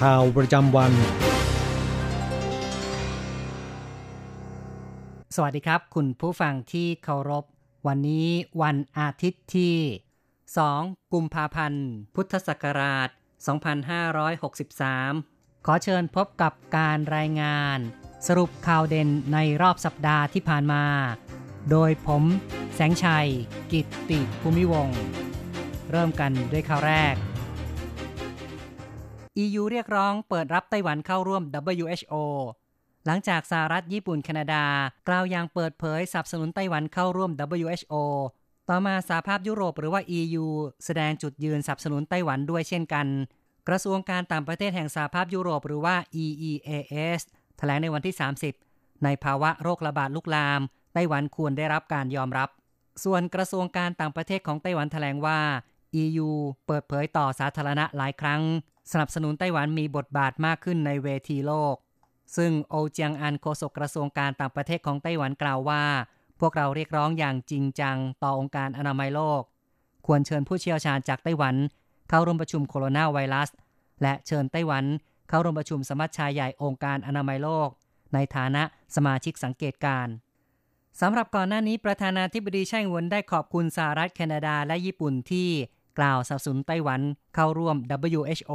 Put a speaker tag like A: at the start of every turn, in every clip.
A: ข่าวประจำวัน
B: สวัสดีครับ คุณผู้ฟังที่เคารพ วันนี้วันอาทิตย์ที่ 2 กุมภาพันธ์ พุทธศักราช 2563 ขอเชิญพบกับการรายงาน สรุปข่าวเด่นในรอบสัปดาห์ที่ผ่านมา โดยผม แสงชัย กิตติภูมิวง เริ่มกันด้วยข่าวแรก EU เรียกร้องเปิดรับไต้หวันเข้าร่วม WHO หลังจากสหรัฐญี่ปุ่นแคนาดา กล่าวอย่างเปิดเผยสนับสนุนไต้หวันเข้าร่วม WHO ต่อมาสหภาพยุโรปหรือว่า EU แสดงจุดยืนสนับสนุนไต้หวันด้วยเช่นกัน กระทรวงการต่างประเทศแห่งสหภาพยุโรปหรือว่า EEAS แถลงในวันที่ 30 ในภาวะโรคระบาดลุกลาม ไต้หวันควรได้รับการยอมรับ ส่วนกระทรวงการต่างประเทศของไต้หวันแถลงว่า EU เปิดเผยต่อสาธารณะหลายครั้ง สนับสนุนไต้หวันมีบทบาทมากขึ้นในเวทีโลก ซึ่งโอเจียงอันโฆษกกระทรวงการต่างประเทศของไต้หวันกล่าวว่า พวกเราเรียกร้องอย่างจริงจังต่อองค์การอนามัยโลก ควรเชิญผู้เชี่ยวชาญจากไต้หวัน เข้าร่วมประชุมโคโรนาไวรัส และเชิญไต้หวัน เข้าร่วมประชุมสมัชชาใหญ่องค์การอนามัยโลก ในฐานะสมาชิกสังเกตการสำหรับก่อนหน้านี้ประธานาธิบดีไช่งวนได้ขอบคุณสหรัฐแคนาดาและญี่ปุ่นที่ กล่าวสนับสนุนไต้หวันเข้าร่วม WHO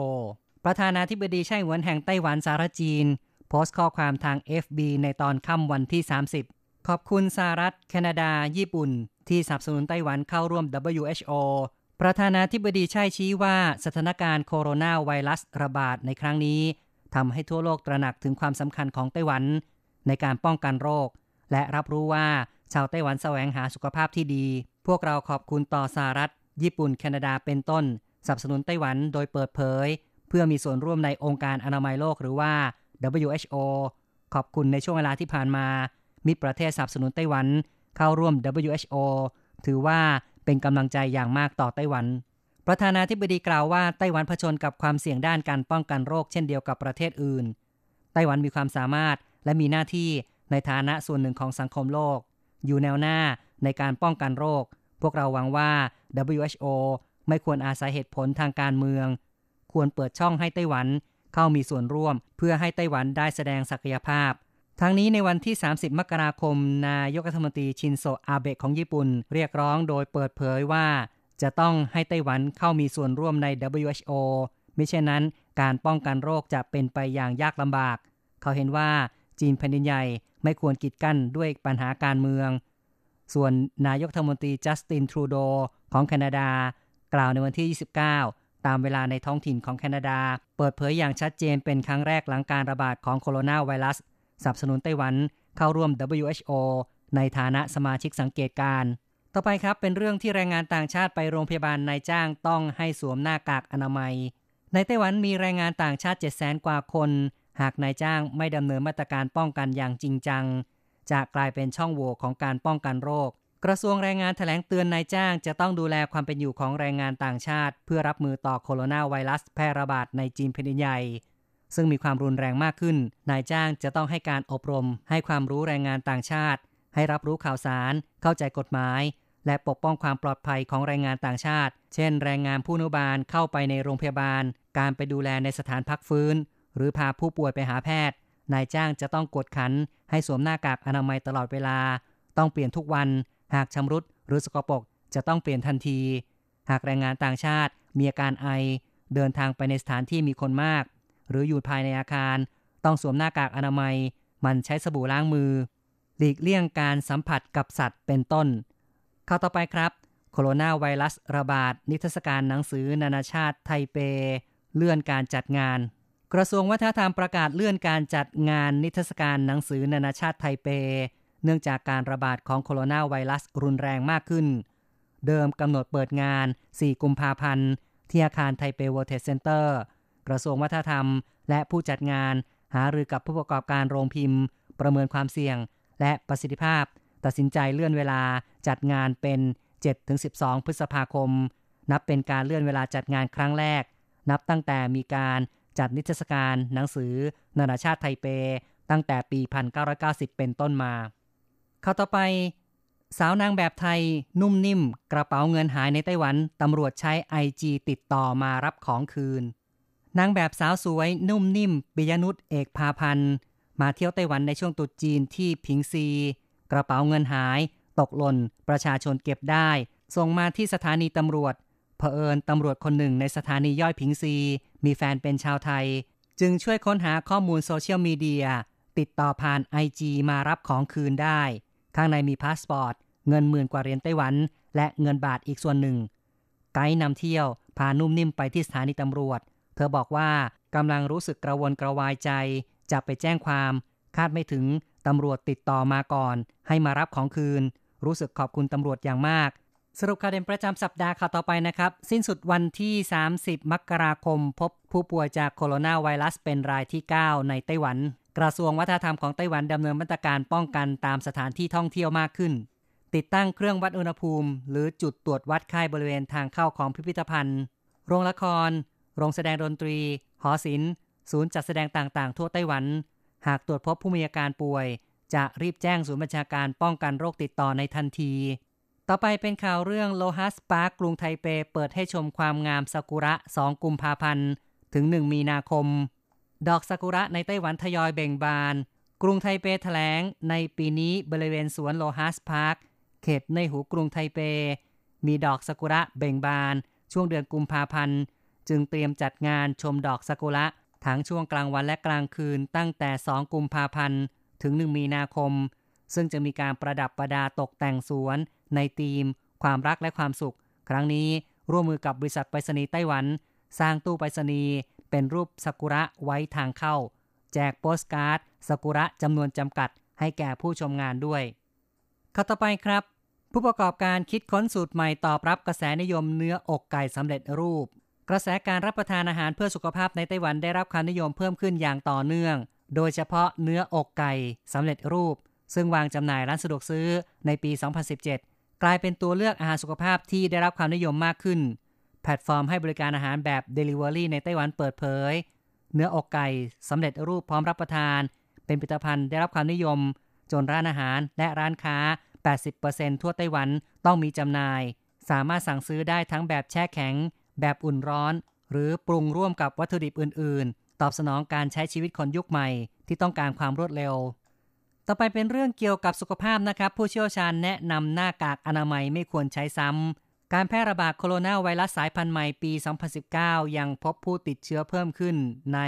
B: ประธานาธิบดีไช่หวนแห่งไต้หวันสารจีน โพสต์ข้อความทาง FB ในตอนค่ำวันที่ 30 ขอบคุณสหรัฐ แคนาดา ญี่ปุ่น ที่สนับสนุนไต้หวันเข้าร่วม WHO ประธานาธิบดีไช่ชี้ว่าสถานการณ์โคโรนาไวรัสระบาดในครั้งนี้ทำให้ทั่วโลกตระหนักถึงความสำคัญของไต้หวัน ในการป้องกันโรค และรับรู้ว่าชาวไต้หวันแสวงหาสุขภาพที่ดี พวกเราขอบคุณต่อสหรัฐ ญี่ปุ่นแคนาดาเป็นต้นสนับสนุนไต้หวันโดยเปิดเผย เพื่อมีส่วนร่วมในองค์การอนามัยโลกหรือว่า WHO ขอบคุณในช่วงเวลาที่ผ่านมามีประเทศสนับสนุนไต้หวันเข้าร่วม WHO ถือว่าเป็นกำลังใจอย่างมากต่อไต้หวัน ประธานาธิบดีกล่าวว่าไต้หวันเผชิญกับความเสี่ยงด้านการป้องกันโรคเช่นเดียวกับประเทศอื่น ไต้หวันมีความสามารถและมีหน้าที่ในฐานะส่วนหนึ่งของสังคมโลก อยู่แนวหน้าในการป้องกันโรค พวกเราหวังว่า WHO ไม่ควรอาศัยเหตุผลทางการเมือง ควรเปิดช่องให้ไต้หวันเข้ามีส่วนร่วม เพื่อให้ไต้หวันได้แสดงศักยภาพ ทั้งนี้ในวันที่ 30 มกราคม นายกรัฐมนตรีชินโซอาเบะของญี่ปุ่น เรียกร้องโดยเปิดเผยว่า จะต้องให้ไต้หวันเข้ามีส่วนร่วมใน WHO มิเช่นนั้น การป้องกันโรคจะเป็นไปอย่างยากลำบาก เขาเห็นว่าจีนแผ่นดินใหญ่ไม่ควรกีดกั้นด้วยปัญหาการเมือง ส่วนนายกรัฐมนตรีจัสตินทรูโดของแคนาดา กล่าวในวันที่ 29 ตามเวลาในท้องถิ่นของแคนาดา เปิดเผยอย่างชัดเจนเป็นครั้งแรกหลังการระบาดของโคโรนาไวรัสสนับสนุนไต้หวันเข้าร่วม WHO ในฐานะสมาชิกสังเกตการ ต่อไปครับเป็นเรื่องที่แรงงานต่างชาติไปโรงพยาบาลนายจ้างต้องให้สวมหน้ากากอนามัย ในไต้หวันมีแรงงานต่างชาติ700,000 กว่าคน หากนายจ้างไม่ดำเนินมาตรการป้องกันอย่างจริงจัง จะกลายเป็นช่องโหว่ของการป้องกันโรค กระทรวงแรงงานแถลงเตือนนายจ้างจะต้องดูแลความเป็นอยู่ของแรงงานต่างชาติ เพื่อรับมือต่อโคโรนาไวรัสแพร่ระบาดในจีนแผ่นดินใหญ่ซึ่งมีความรุนแรงมากขึ้น นายจ้างจะต้องให้การอบรม ให้ความรู้แรงงานต่างชาติ ให้รับรู้ข่าวสาร เข้าใจกฎหมาย และปกป้องความปลอดภัยของแรงงานต่างชาติ เช่น แรงงานผู้นุบาลเข้าไปในโรงพยาบาล การไปดูแลในสถานพักฟื้น หรือพาผู้ป่วยไปหาแพทย์ นายจ้างจะต้องกดขัน ให้สวมหน้ากากอนามัยตลอดเวลา ต้องเปลี่ยนทุกวัน หากชำรุดหรือสกปรกจะต้องเปลี่ยนทันที หากแรงงานต่างชาติมีอาการไอ เดินทางไปในสถานที่มีคนมาก หรืออยู่ภายในอาคาร ต้องสวมหน้ากากอนามัย มันใช้สบู่ล้างมือ หลีกเลี่ยงการสัมผัสกับสัตว์เป็นต้นข่าต่อไปครับโคโรนาไวรัสระบาด นิทรรศการหนังสือนานาชาติไทเป เลื่อนการจัดงาน กระทรวงวัฒนธรรมประกาศเลื่อนการจัดงานนิทรรศการหนังสือนานาชาติไทเป เนื่องจากการระบาดของโคโรนาไวรัสรุนแรงมากขึ้น เดิมกำหนดเปิดงาน 4 กุมภาพันธ์ที่อาคารไทเป World Trade Center กระทรวงวัฒนธรรม และผู้จัดงานหารือกับผู้ประกอบการโรงพิมพ์ ประเมินความเสี่ยง และประสิทธิภาพ ตัดสินใจเลื่อนเวลาจัดงานเป็น 7-12 พฤษภาคม นับเป็นการเลื่อนเวลาจัดงานครั้งแรก นับตั้งแต่มีการ จัดนิทรรศการหนังสือ นานาชาติไทเป ตั้งแต่ปี 1990 เป็นต้นมา เข้าต่อไป สาวนางแบบไทยนุ่มนิ่ม กระเป๋าเงินหายในไต้หวัน ตำรวจใช้ไอจีติดต่อมารับของคืน นางแบบสาวสวยนุ่มนิ่มปิยนุษเอกพาพันธ์มาเที่ยวไต้หวันในช่วงตุจีนที่ผิงซี กระเป๋าเงินหาย ตกหล่น ประชาชนเก็บได้ ส่งมาที่สถานีตำรวจ เผอิญตำรวจคนหนึ่งในสถานีย่อยผิงซี มีแฟนเป็นชาวไทย จึงช่วยค้นหาข้อมูล social media ติดต่อผ่าน IG มารับของคืนได้ ข้างในมีพาสปอร์ต เงินหมื่นกว่าเหรียญไต้หวัน และเงินบาทอีกส่วนหนึ่ง ไกด์นำเที่ยว พานุ่มนิ่มไปที่สถานีตำรวจ เธอบอกว่ากำลังรู้สึกกระวนกระวายใจ จะไปแจ้งความ คาดไม่ถึงตำรวจติดต่อมาก่อน ให้มารับของคืน รู้สึกขอบคุณตำรวจอย่างมาก สรุปข่าวเด่นประจำสัปดาห์ข่าวต่อไปนะครับ สิ้นสุดวันที่ 30 มกราคม พบผู้ป่วยจากโคโรนาไวรัสเป็นรายที่ 9 ในไต้หวัน กระทรวงวัฒนธรรมของไต้หวันดำเนินมาตรการป้องกันตามสถานที่ท่องเที่ยวมากขึ้น ติดตั้งเครื่องวัดอุณหภูมิ หรือจุดตรวจวัดไข้บริเวณทางเข้าของพิพิธภัณฑ์ โรงละคร โรงแสดงดนตรี หอศิลป์ ศูนย์จัดแสดงต่างๆ ทั่วไต้หวัน หากตรวจพบผู้มีอาการป่วย จะรีบแจ้งศูนย์บัญชาการป้องกันโรคติดต่อในทันที ต่อไปเป็นข่าวเรื่อง LOHAS Park กรุงไทเปเปิดให้ชมความงามซากุระ 2 กุมภาพันธ์ ถึง 1 มีนาคม ดอกซากุระในไต้หวันทยอยเบ่งบาน กรุงไทเปแถลงในปีนี้บริเวณสวน LOHAS Park เขตเน่ยหูกรุงไทเป มีดอกซากุระเบ่งบาน ช่วงเดือนกุมภาพันธ์ จึงเตรียมจัดงานชมดอกซากุระทั้งช่วงกลางวันและกลางคืนตั้งแต่ 2 กุมภาพันธ์ ถึง 1 มีนาคม ซึ่งจะมีการประดับประดาตกแต่งสวน ในธีม ความรักและความสุข ครั้งนี้ร่วมมือกับบริษัทไปรษณีย์ไต้หวัน สร้างตู้ไปรษณีย์เป็นรูปซากุระไว้ทางเข้า แจกโปสการ์ดซากุระจำนวนจำกัด ให้แก่ผู้ชมงานด้วยข้าต่อไปครับ ผู้ประกอบการคิดค้นสูตรใหม่ตอบรับกระแสนิยมเนื้ออกไก่สำเร็จรูป กระแสการรับประทานอาหารเพื่อสุขภาพในไต้หวันได้รับความนิยมเพิ่มขึ้นอย่างต่อเนื่อง โดยเฉพาะเนื้ออกไก่สำเร็จรูป ซึ่งวางจำหน่ายร้านสะดวกซื้อในปี 2017 กลายเป็นตัวเลือกอาหารสุขภาพที่ได้รับความนิยมมากขึ้น แพลตฟอร์มให้บริการอาหารแบบ Delivery ในไต้หวันเปิดเผย เนื้ออกไก่สำเร็จรูปพร้อมรับประทาน เป็นผลิตภัณฑ์ได้รับความนิยม จนร้านอาหารและร้านค้า 80%ทั่วไต้หวันต้องมีจำหน่าย สามารถสั่งซื้อได้ทั้งแบบแช่แข็ง แบบอุ่นร้อน หรือปรุงร่วมกับวัตถุดิบอื่น ๆ ตอบสนองการใช้ชีวิตคนยุคใหม่ที่ต้องการความรวดเร็ว ต่อไปเป็นเรื่องเกี่ยวกับสุขภาพนะครับ ผู้เชี่ยวชาญแนะนำหน้ากากอนามัยไม่ควรใช้ซ้ำ การแพร่ระบาดโคโรนาไวรัสสายพันธุ์ใหม่ปี 2019 ยังพบผู้ติดเชื้อเพิ่มขึ้นใน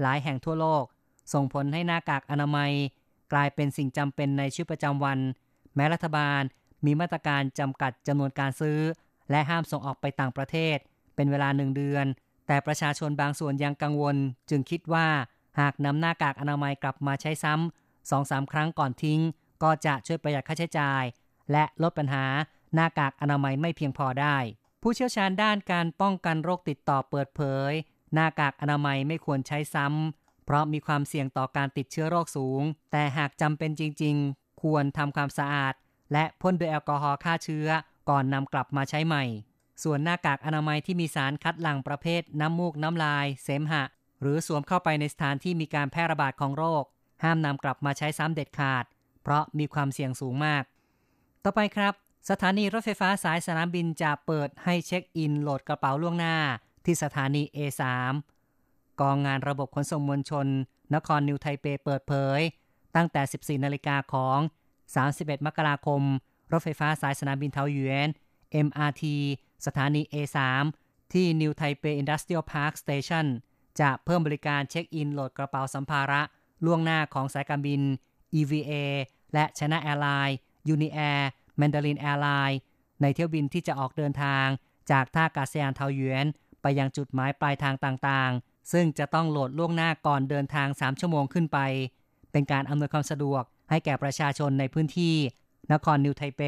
B: หลายแห่งทั่วโลก ส่งผลให้หน้ากากอนามัย กลายเป็นสิ่งจำเป็นในชีวิตประจำวัน แม้รัฐบาลมีมาตรการจำกัดจำนวนการซื้อ และห้ามส่งออกไปต่างประเทศ เป็นเวลาหนึ่งเดือน แต่ประชาชนบางส่วนยังกังวล จึงคิดว่าหากนำหน้ากากอนามัยกลับมาใช้ซ้ำ สองสามครั้งก่อนทิ้ง ก็จะช่วยประหยัดค่าใช้จ่าย และลดปัญหาหน้ากากอนามัยไม่เพียงพอได้ ผู้เชี่ยวชาญด้านการป้องกันโรคติดต่อเปิดเผย หน้ากากอนามัยไม่ควรใช้ซ้ำเพราะมีความเสี่ยงต่อการติดเชื้อโรคสูง แต่หากจำเป็นจริง ๆ ควรทำความสะอาด และพ่นด้วยแอลกอฮอล์ฆ่าเชื้อ ก่อนนำกลับมาใช้ใหม่ ส่วนหน้ากากอนามัยที่มีสารคัดหลั่งประเภทน้ำมูกน้ำลาย เสมหะ หรือสวมเข้าไปในสถานที่มีการแพร่ระบาดของโรค ห้ามนำกลับมาใช้ซ้ำเด็ดขาด เพราะมีความเสี่ยงสูงมาก ต่อไปครับ สถานีรถไฟฟ้าสายสนามบินจะเปิดให้เช็คอินโหลดกระเป๋าล่วงหน้า ที่สถานี A3 กองงานระบบขนส่งมวลชน นครนิวไทเปเปิดเผย ตั้งแต่ 14 นาฬิกาของ 31 มกราคม รถไฟฟ้าสายสนามบินเถาหยวน MRT สถานี A3 ที่ New Taipei Industrial Park Station จะเพิ่มบริการเช็คอินโหลดกระเป๋าสัมภาระ ล่วงหน้าของสายการบิน EVA และ China Airlines Uniair Mandarin Airlines ในเที่ยวบินที่จะออกเดินทางจากท่าอากาศยานเทาหยวนไปยังจุดหมายปลายทางต่างๆ ซึ่งจะต้องโหลดล่วงหน้าก่อนเดินทาง 3 ชั่วโมงขึ้นไป เป็นการอำนวยความสะดวกให้แก่ประชาชนในพื้นที่ นครนิวไทเป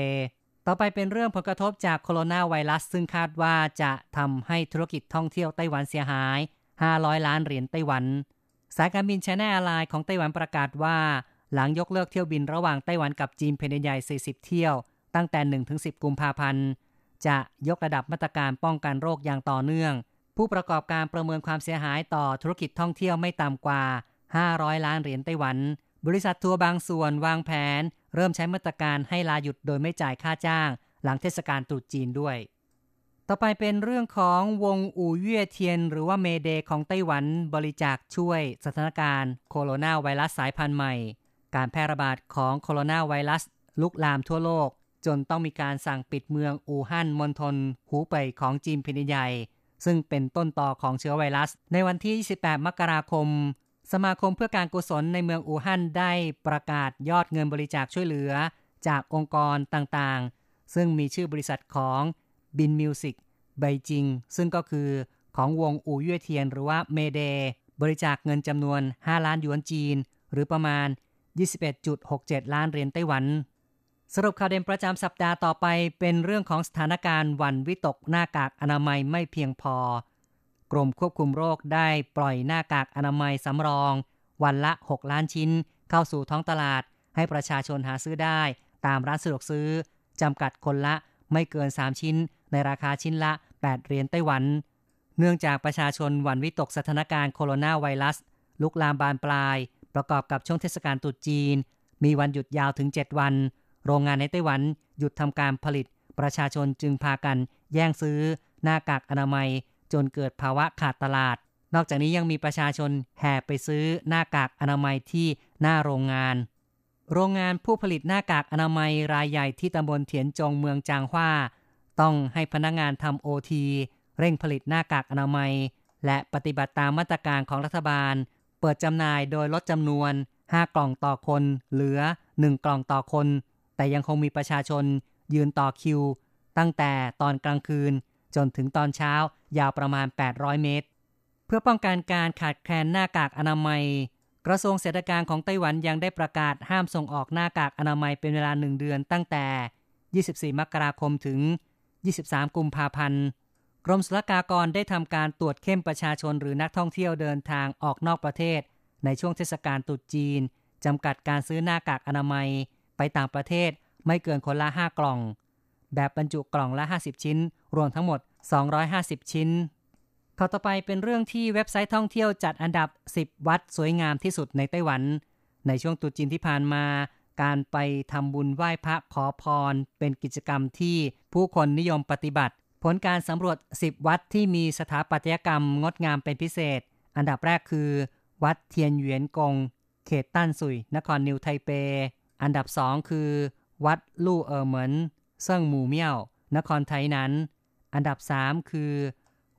B: ต่อไปเป็นเรื่องผลกระทบจากโคโรนาไวรัส ซึ่งคาดว่าจะทำให้ธุรกิจท่องเที่ยวไต้หวันเสียหาย 500 ล้านเหรียญไต้หวัน สายการบิน China Airlines ของไต้หวันประกาศว่า หลังยกเลิกเที่ยวบินระหว่างไต้หวันกับจีนแผ่นใหญ่ 40 เที่ยว ตั้งแต่ 1-10 กุมภาพันธ์ จะยกระดับมาตรการป้องกันโรคอย่างต่อเนื่อง ผู้ประกอบการประเมินความเสียหายต่อธุรกิจท่องเที่ยวไม่ต่ำกว่า 500 ล้านเหรียญไต้หวัน บริษัททัวร์บางส่วนวางแผน เริ่มใช้มาตรการให้ลาหยุดโดยไม่จ่ายค่าจ้าง หลังเทศกาลตรุษจีนด้วย ต่อไปเป็นเรื่องของวงอู่เย่เทียน หรือว่า Mayday ของไต้หวันบริจาคช่วยสถานการณ์โคโรนาไวรัสสายพันธุ์ใหม่ การแพร่ระบาดของโคโรนาไวรัสลุกลามทั่วโลก จนต้องมีการสั่งปิดเมืองอู่ฮั่นมณฑลหูเป่ยของจีนแผ่นดินใหญ่ ซึ่งเป็นต้นตอของเชื้อไวรัส ในวันที่28มกราคม สมาคมเพื่อการกุศลในเมืองอู่ฮั่นได้ประกาศยอดเงินบริจาคช่วยเหลือ จากองค์กรต่างๆ ซึ่งมีชื่อบริษัทของ บินมิวสิกไบจิง ซึ่งก็คือของวงอู่เย่เทียนหรือว่าเมเด บริจาคเงินจำนวน 5 ล้านหยวนจีน หรือประมาณ 21.67 ล้านเหรียญไต้หวัน สรุปข่าวเด่นประจำสัปดาห์ต่อไปเป็นเรื่องของสถานการณ์วันวิตกหน้ากากอนามัยไม่เพียงพอ กรมควบคุมโรคได้ปล่อยหน้ากากอนามัยสำรอง วันละ 6 ล้านชิ้น เข้าสู่ท้องตลาด ให้ประชาชนหาซื้อได้ ตามร้านสะดวกซื้อจำกัดคนละ ไม่เกิน 3 ชิ้น ในราคาชิ้นละ 8 เหรียญไต้หวัน เนื่องจากประชาชนหวั่นวิตกสถานการณ์โคโรนาไวรัส ลุกลามบานปลาย ประกอบกับช่วงเทศกาลตรุษจีน มีวันหยุดยาวถึง 7 วัน โรงงานในไต้หวันหยุดทำการผลิต ประชาชนจึงพากันแย่งซื้อ หน้ากากอนามัย จนเกิดภาวะขาดตลาด นอกจากนี้ยังมีประชาชนแห่ไปซื้อหน้ากากอนามัยที่หน้าโรงงาน โรงงานผู้ผลิตหน้ากากอนามัยรายใหญ่ที่ตำบลเถียนจงเมืองจางฮวาต้องให้พนักงานทำโอทีเร่งผลิตหน้ากากอนามัย และปฏิบัติตามมาตรการของรัฐบาล เปิดจำหน่ายโดยลดจำนวน 5 กล่องต่อคน เหลือ 1 กล่องต่อคน แต่ยังคงมีประชาชน ยืนต่อคิว ตั้งแต่ตอนกลางคืน จนถึงตอนเช้ายาวประมาณ 800 เมตร เพื่อป้องกันการขาดแคลนหน้ากากอนามัย กระทรวงเศรษฐการของไต้หวันยังได้ประกาศห้ามส่งออกหน้ากากอนามัยเป็นเวลาหนึ่งเดือนตั้งแต่ 24 มกราคมถึง 23 กุมภาพันธ์กรมศุลกากรได้ทำการตรวจเข้มประชาชนหรือนักท่องเที่ยวเดินทางออกนอกประเทศ ในช่วงเทศกาลตรุษจีนจำกัดการซื้อหน้ากากอนามัย ไปต่างประเทศไม่เกินคนละ 5 กล่อง แบบบรรจุกล่องละ 50 ชิ้น รวมทั้งหมด 250 ชิ้น ข่าวต่อไปเป็นเรื่องที่เว็บไซต์ท่องเที่ยวจัดอันดับ 10 วัดสวยงามที่สุดในไต้หวัน ในช่วงตุจีนที่ผ่านมา การไปทำบุญไหว้พระขอพร เป็นกิจกรรมที่ผู้คนนิยมปฏิบัติ ผลการสำรวจ 10 วัดที่มีสถาปัตยกรรมงดงามเป็นพิเศษ อันดับแรกคือ วัดเทียนเหวียนกง เขตต้านสุย นครนิวไทเป อันดับสองคือ วัดลู่เออเหมินเซิ่งหมู่เมี่ยว นครไทนั้น อันดับสามคือ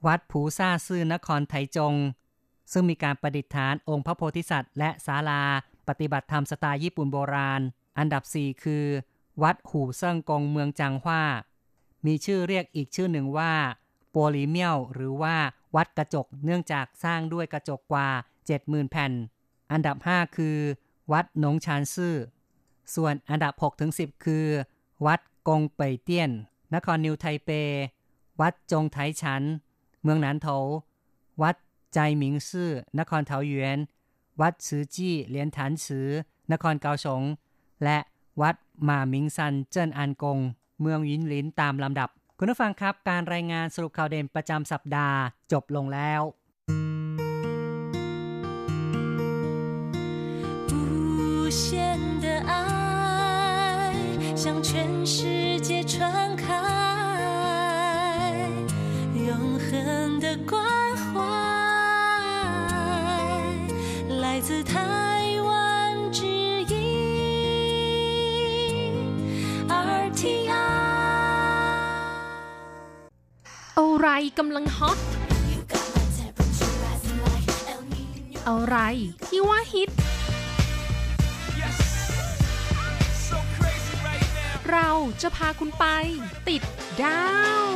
B: วัดผูซ่าซื่อนครไทจง ซึ่งมีการประดิษฐานองค์พระโพธิสัตว์และศาลา ปฏิบัติธรรมสไตล์ญี่ปุ่นโบราณ อันดับ 4 คือ วัดหูเซิงกงเมืองจังหว้า มีชื่อเรียกอีกชื่อหนึ่งว่าโปลีเมียวหรือว่าวัดกระจกเนื่องจากสร้างด้วยกระจกกว่า 70,000 แผ่น อันดับ 5 คือ วัดหนงชานซื่อ ส่วนอันดับ6-10 คือ วัดกงเป่ยเตี้ยน นครนิวไทเป วัดจงไทฉัน เมืองหนานโถวัดใจหมิงซื่อนครเทาหยวนวัดซือจี้เลียนฐานซือนครเกาสง และวัดหมาหมิงซันเจิ้นอันกง เมืองยินหลินตามลำดับ คุณผู้ฟังครับ การรายงานสรุปข่าวเด่นประจำสัปดาห์จบลงแล้ว
C: 无限
D: กำลังฮอต อะไรที่ว่าฮิต เราจะพาคุณไป ติดดาว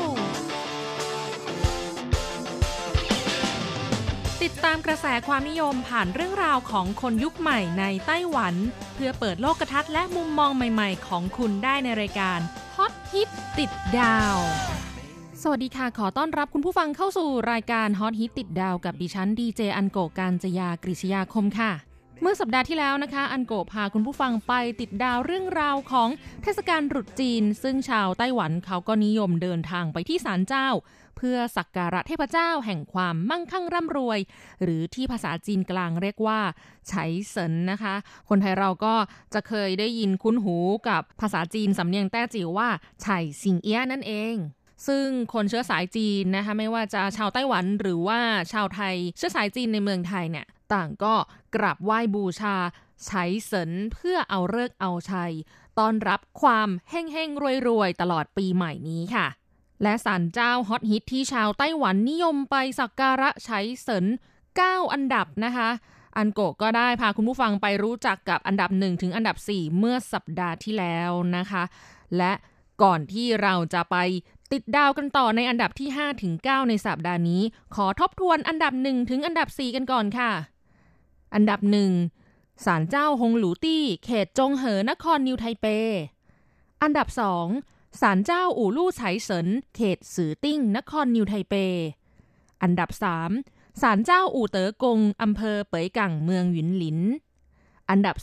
D: ติดตามกระแสความนิยมผ่านเรื่องราวของคนยุคใหม่ในไต้หวัน เพื่อเปิดโลกทัศน์และมุมมองใหม่ ๆ ของคุณได้ในรายการฮอตฮิตติดดาว สวัสดีค่ะ ขอต้อนรับคุณผู้ฟังเข้าสู่รายการฮอตฮิตติดดาวกับดิฉันดีเจอันโกการจยากริชยาคมค่ะ เมื่อสัปดาห์ที่แล้วนะคะ อันโกพาคุณผู้ฟังไปติดดาวเรื่องราวของเทศกาลตรุษจีน ซึ่งชาวไต้หวันเขาก็นิยมเดินทางไปที่ศาลเจ้า เพื่อสักการะเทพเจ้าแห่งความมั่งคั่งร่ำรวย หรือที่ภาษาจีนกลางเรียกว่า财神 นะคะ คนไทยเราก็จะเคยได้ยินคุ้นหูกับภาษาจีนสำเนียงแต้จิ๋วว่าไฉสิงเอี้ยนั่นเอง ซึ่งคนเชื้อสายจีนนะคะไม่ว่าจะชาวไต้หวันหรือว่าชาวไทย เชื้อสายจีนในเมืองไทยเนี่ยต่างก็กราบไหว้บูชาใช้เสนเพื่อเอาเลิกเอาชัยต้อนรับความเฮ่งเฮ่งรวยรวยๆ ตลอดปีใหม่นี้ค่ะ และศาลเจ้าฮอตฮิตที่ชาวไต้หวันนิยมไปสักการะใช้เสน9 อันดับนะคะ อันโกก็ได้พาคุณผู้ฟังไปรู้จักกับอันดับ 1 ถึงอันดับ 4 เมื่อสัปดาห์ที่แล้วนะคะ และก่อนที่เราจะไป ติดดาวกันต่อในอันดับที่ 5 ถึง 9 ในสัปดาห์นี้ ขอทบทวนอันดับ 1 ถึงอันดับ 4 กันก่อนค่ะ อันดับ 1 ศาลเจ้าฮงหลูตี้ เขตจงเหอนครนิวไทเป อันดับ 2 ศาลเจ้าอู่ลู่ไฉเสิน เขตสือติ้ง นครนิวไทเป อันดับ 3 ศาลเจ้าอู่เต๋อกง อำเภอเป๋ยกังเมืองหวินหลิน อันดับ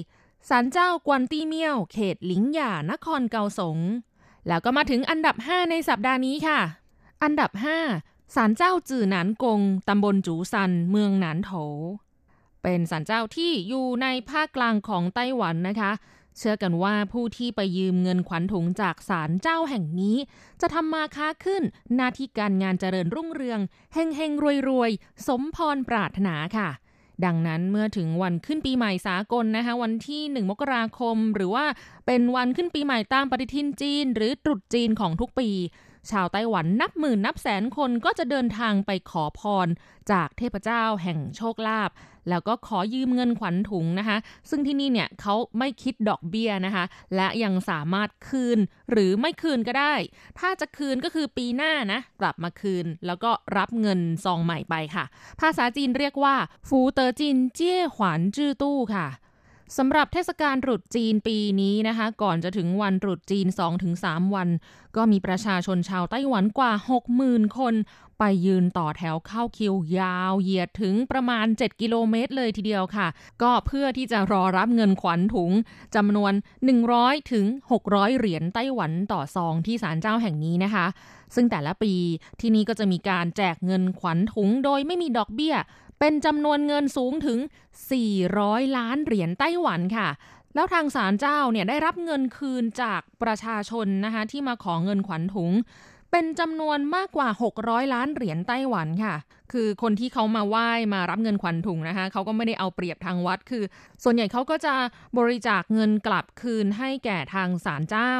D: 4ศาลเจ้ากวนตี้เมี่ยว เขตหลิงหย่านครเกาสง แล้วก็มาถึงอันดับ 5 ในสัปดาห์นี้ค่ะ อันดับ 5ศาลเจ้าจื่อหนานกง ตำบลจูซัน เมืองหนานโถ เป็นศาลเจ้าที่อยู่ในภาคกลางของไต้หวันนะคะ เชื่อกันว่าผู้ที่ไปยืมเงินขวัญถุงจากศาลเจ้าแห่งนี้ จะทำมาค้าขึ้น หน้าที่การงานเจริญรุ่งเรือง เฮงเฮงรวยรวยสมพรปรารถนาค่ะ ดังนั้นเมื่อถึงวันขึ้นปีใหม่สากลนะคะวันที่ 1 มกราคม หรือว่าเป็นวันขึ้นปีใหม่ตามปฏิทินจีน หรือตรุษจีนของทุกปี ชาวไต้หวันนับหมื่นนับแสนคนก็จะเดินทางไปขอพร จากเทพเจ้าแห่งโชคลาภแล้วก็ขอยืมเงินขวัญถุงนะคะ ซึ่งที่นี่เนี่ยเขาไม่คิดดอกเบี้ยนะคะ และยังสามารถคืนหรือไม่คืนก็ได้ ถ้าจะคืนก็คือปีหน้านะกลับมาคืน แล้วก็รับเงินซองใหม่ไปค่ะ ภาษาจีนเรียกว่า ฟูเตอร์จินเจี้ยหวานจื้อตู้ค่ะ สำหรับเทศกาลตรุษจีนปีนี้นะคะ ก่อนจะถึงวันตรุษจีน 2-3 วัน ก็มีประชาชนชาวไต้หวันกว่า 60,000 คน ไปยืนต่อแถวเข้าคิวยาวเหยียดถึงประมาณ 7 กิโลเมตรเลยทีเดียวค่ะ ก็เพื่อที่จะรอรับเงินขวัญถุงจำนวน 100 ถึง 600 เหรียญไต้หวันต่อซองที่ศาลเจ้าแห่งนี้นะคะ ซึ่งแต่ละปีที่นี่ก็จะมีการแจกเงินขวัญถุงโดยไม่มีดอกเบี้ย เป็นจำนวนเงินสูงถึง 400 ล้านเหรียญไต้หวันค่ะ แล้วทางศาลเจ้าเนี่ยได้รับเงินคืนจากประชาชนนะคะที่มาขอเงินขวัญถุง เป็นจำนวนมากกว่า 600 ล้านเหรียญไต้หวันค่ะ คือคนที่เขามาไหว้มารับเงินขวัญถุงนะคะเขาก็ไม่ได้เอาเปรียบทางวัดคือ ส่วนใหญ่เขาก็จะบริจาคเงินกลับคืนให้แก่ทางศาลเจ้า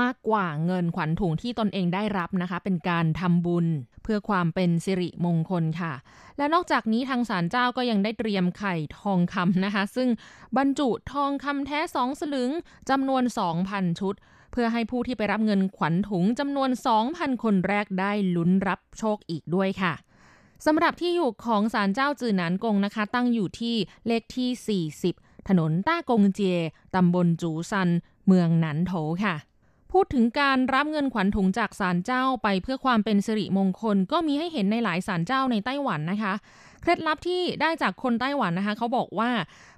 D: มากกว่าเงินขวัญถุงที่ตนเองได้รับนะคะ เป็นการทำบุญเพื่อความเป็นสิริมงคลค่ะ และนอกจากนี้ทางศาลเจ้าก็ยังได้เตรียมไข่ทองคำนะคะ ซึ่งบรรจุทองคำแท้สองสลึงจำนวน 2,000 ชุด เพื่อให้ผู้ที่ไปรับเงินขวัญถุงจำนวน 2,000 คนแรกได้ลุ้นรับโชคอีกด้วยค่ะสำหรับที่อยู่ของศาลเจ้าจือหนานกงนะคะ ตั้งอยู่ที่เลขที่ 40 ถนนต้ากงเจียตำบลจูซัน เมืองหนันโถค่ะ พูดถึงการรับเงินขวัญถุงจากศาลเจ้าไปเพื่อความเป็นสิริมงคล ก็มีให้เห็นในหลายศาลเจ้าในไต้หวันนะคะ เคล็ดลับที่ได้จากคนไต้หวันนะคะ เขาบอกว่า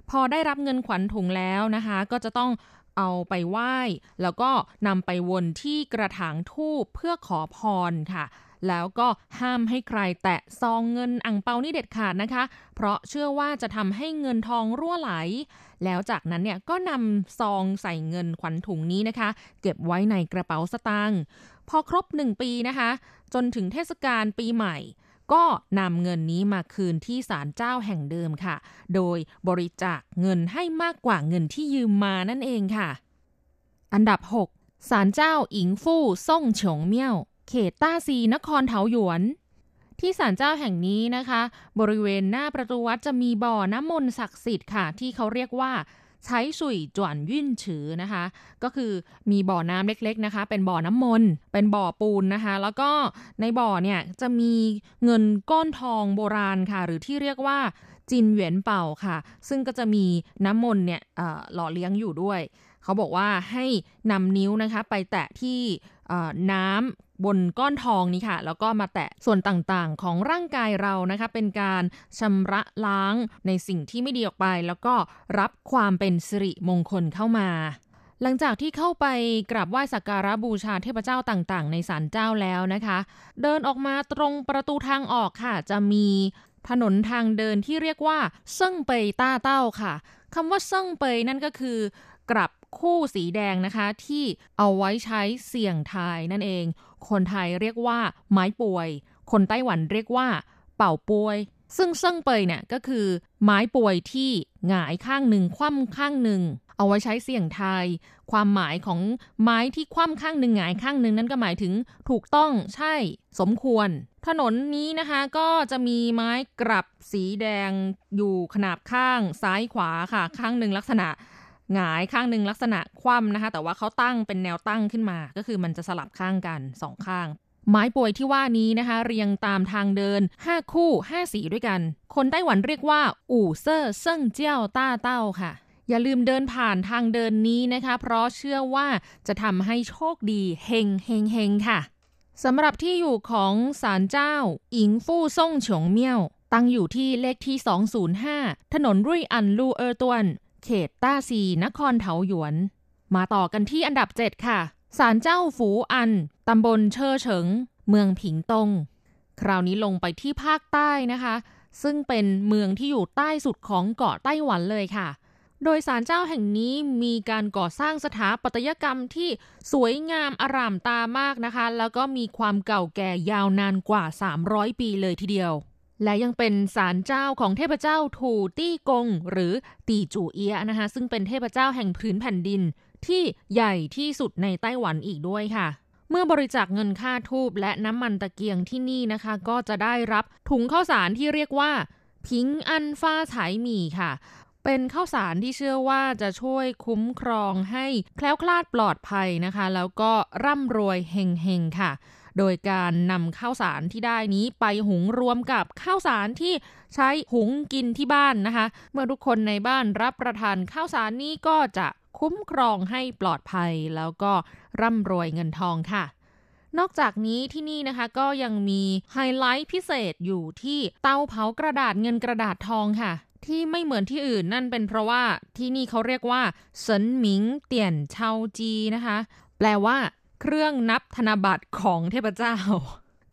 D: พอได้รับเงินขวัญถุงแล้วนะคะ ก็จะต้อง เอาไปไหว้ แล้วก็นำไปวนที่กระถางทูบเพื่อขอพรค่ะ แล้วก็ห้ามให้ใครแตะซองเงินอ่งเปานี่เด็ดขาดนะคะ เพราะเชื่อว่าจะทำให้เงินทองรั่วไหล แล้วจากนั้นเนี่ยก็นำซองใส่เงินขวัญถุงนี้นะคะ เก็บไว้ในกระเป๋าสตางค์พอครบหนึ่งปีนะคะ จนถึงเทศกาลปีใหม่ ก็นำเงินนี้มาคืนที่ศาลเจ้าแห่งเดิมค่ะ โดยบริจาคเงินให้มากกว่าเงินที่ยืมมานั่นเองค่ะ อันดับ 6ศาลเจ้าอิงฟู่ซ่งเฉิงเมี่ยว เขตต้าซีนครเถาหยวนที่ศาลเจ้าแห่งนี้นะคะ บริเวณหน้าประตูวัดจะมีบ่อน้ำมนต์ศักดิ์สิทธิ์ค่ะ ที่เขาเรียกว่า ใช้สุยจวนยื่นฉือนะคะ ก็คือมีบ่อน้ำเล็กๆนะคะ เป็นบ่อน้ำมนต์เป็นบ่อปูนนะคะ แล้วก็ในบ่อเนี่ยจะมีเงินก้อนทองโบราณค่ะ หรือที่เรียกว่าจินเหวียนเป่าค่ะ ซึ่งก็จะมีน้ำมนต์เนี่ยหล่อเลี้ยงอยู่ด้วย เขาบอกว่าให้นำนิ้วนะคะ ไปแตะที่น้ำ บนก้อนทองนี้ค่ะ แล้วก็มาแตะส่วนต่างๆ ของร่างกายเรานะคะเป็นการชำระล้างในสิ่งที่ไม่ดีออกไป แล้วก็รับความเป็นสิริมงคลเข้ามาหลังจากที่เข้าไปกราบไหว้สักการะบูชาเทพเจ้าต่างๆ ในศาลเจ้าแล้วนะคะ เดินออกมาตรงประตูทางออกค่ะ จะมีถนนทางเดินที่เรียกว่าเซิ่งเปยต้าเต้าค่ะคำว่าเซิ่งเปยนั่นก็คือกลับคู่สีแดงนะคะ ที่เอาไว้ใช้เสี่ยงทายนั่นเอง คนไทยเรียกว่าไม้ป่วย คนไต้หวันเรียกว่า เป่าป่วย ซึ่งเซิ่งเปยเนี่ยก็คือ ไม้ป่วยที่หงายข้างหนึ่งคว่ำข้างหนึ่ง เอาไว้ใช้เสี่ยงทาย ความหมายของไม้ที่คว่ำข้างหนึ่งหงายข้างหนึ่งนั่นก็หมายถึงถูกต้องใช่ สมควร ถนนนี้นะคะก็จะมีไม้กลับสีแดงอยู่ขนาบข้างซ้ายขวาค่ะ ข้างหนึ่งลักษณะ หงายข้างหนึ่งลักษณะคว่ำนะคะ แต่ว่าเขาตั้งเป็นแนวตั้งขึ้นมา ก็คือมันจะสลับข้างกันสองข้าง ไม้ป่วยที่ว่านี้นะคะ เรียงตามทางเดิน 5 คู่ 5 สีด้วยกัน คนไต้หวันเรียกว่า อู่เซ่อเซิ่งเจี้ยวต้าเต้าค่ะอย่าลืมเดินผ่านทางเดินนี้นะคะ เพราะเชื่อว่าจะทำให้โชคดีเฮงเฮงเฮงค่ะสำหรับที่อยู่ของศาลเจ้า อิงฟู่ซ่งเฉงเมี่ยว ตั้งอยู่ที่เลขที่ 205 ถนนรุ่ยอันลูเออร์ตวน เขตต้าซี นครเถาหยวน มาต่อกันที่อันดับ 7 ค่ะศาลเจ้าฝูอัน ตำบลเชอเฉิง เมืองผิงตง คราวนี้ลงไปที่ภาคใต้นะคะ ซึ่งเป็นเมืองที่อยู่ใต้สุดของเกาะไต้หวันเลยค่ะ โดยศาลเจ้าแห่งนี้มีการก่อสร้างสถาปัตยกรรมที่สวยงามอร่ามตามากนะคะ แล้วก็มีความเก่าแก่ยาวนานกว่า 300 ปีเลยทีเดียว และยังเป็นศาลเจ้าของเทพเจ้าถูตี้กง หรือตีจูเอียนะคะซึ่งเป็นเทพเจ้าแห่งพื้นแผ่นดิน ที่ใหญ่ที่สุดในไต้หวันอีกด้วยค่ะ เมื่อบริจาคเงินค่าทูบและน้ำมันตะเกียงที่นี่นะคะ ก็จะได้รับถุงข้าวสารที่เรียกว่า พิงอันฟ้าฉายหมี่ค่ะเป็นข้าวสารที่เชื่อว่าจะช่วยคุ้มครองให้แคล้วคลาดปลอดภัยนะคะ แล้วก็ร่ำรวยเฮงๆค่ะ โดยการนำข้าวสารที่ได้นี้ไปหุงรวมกับข้าวสารที่ใช้หุงกินที่บ้านนะคะ เมื่อทุกคนในบ้านรับประทานข้าวสารนี้ก็จะคุ้มครองให้ปลอดภัยแล้วก็ร่ำรวยเงินทองค่ะนอกจากนี้ที่นี่นะคะก็ยังมีไฮไลท์พิเศษอยู่ที่เตาเผากระดาษเงินกระดาษทองค่ะ ที่ไม่เหมือนที่อื่นนั่นเป็นเพราะว่าที่นี่เขาเรียกว่าเซินหมิงเตี่ยนเชาจีนะคะ แปลว่า เครื่องนับธนบัตรของเทพเจ้า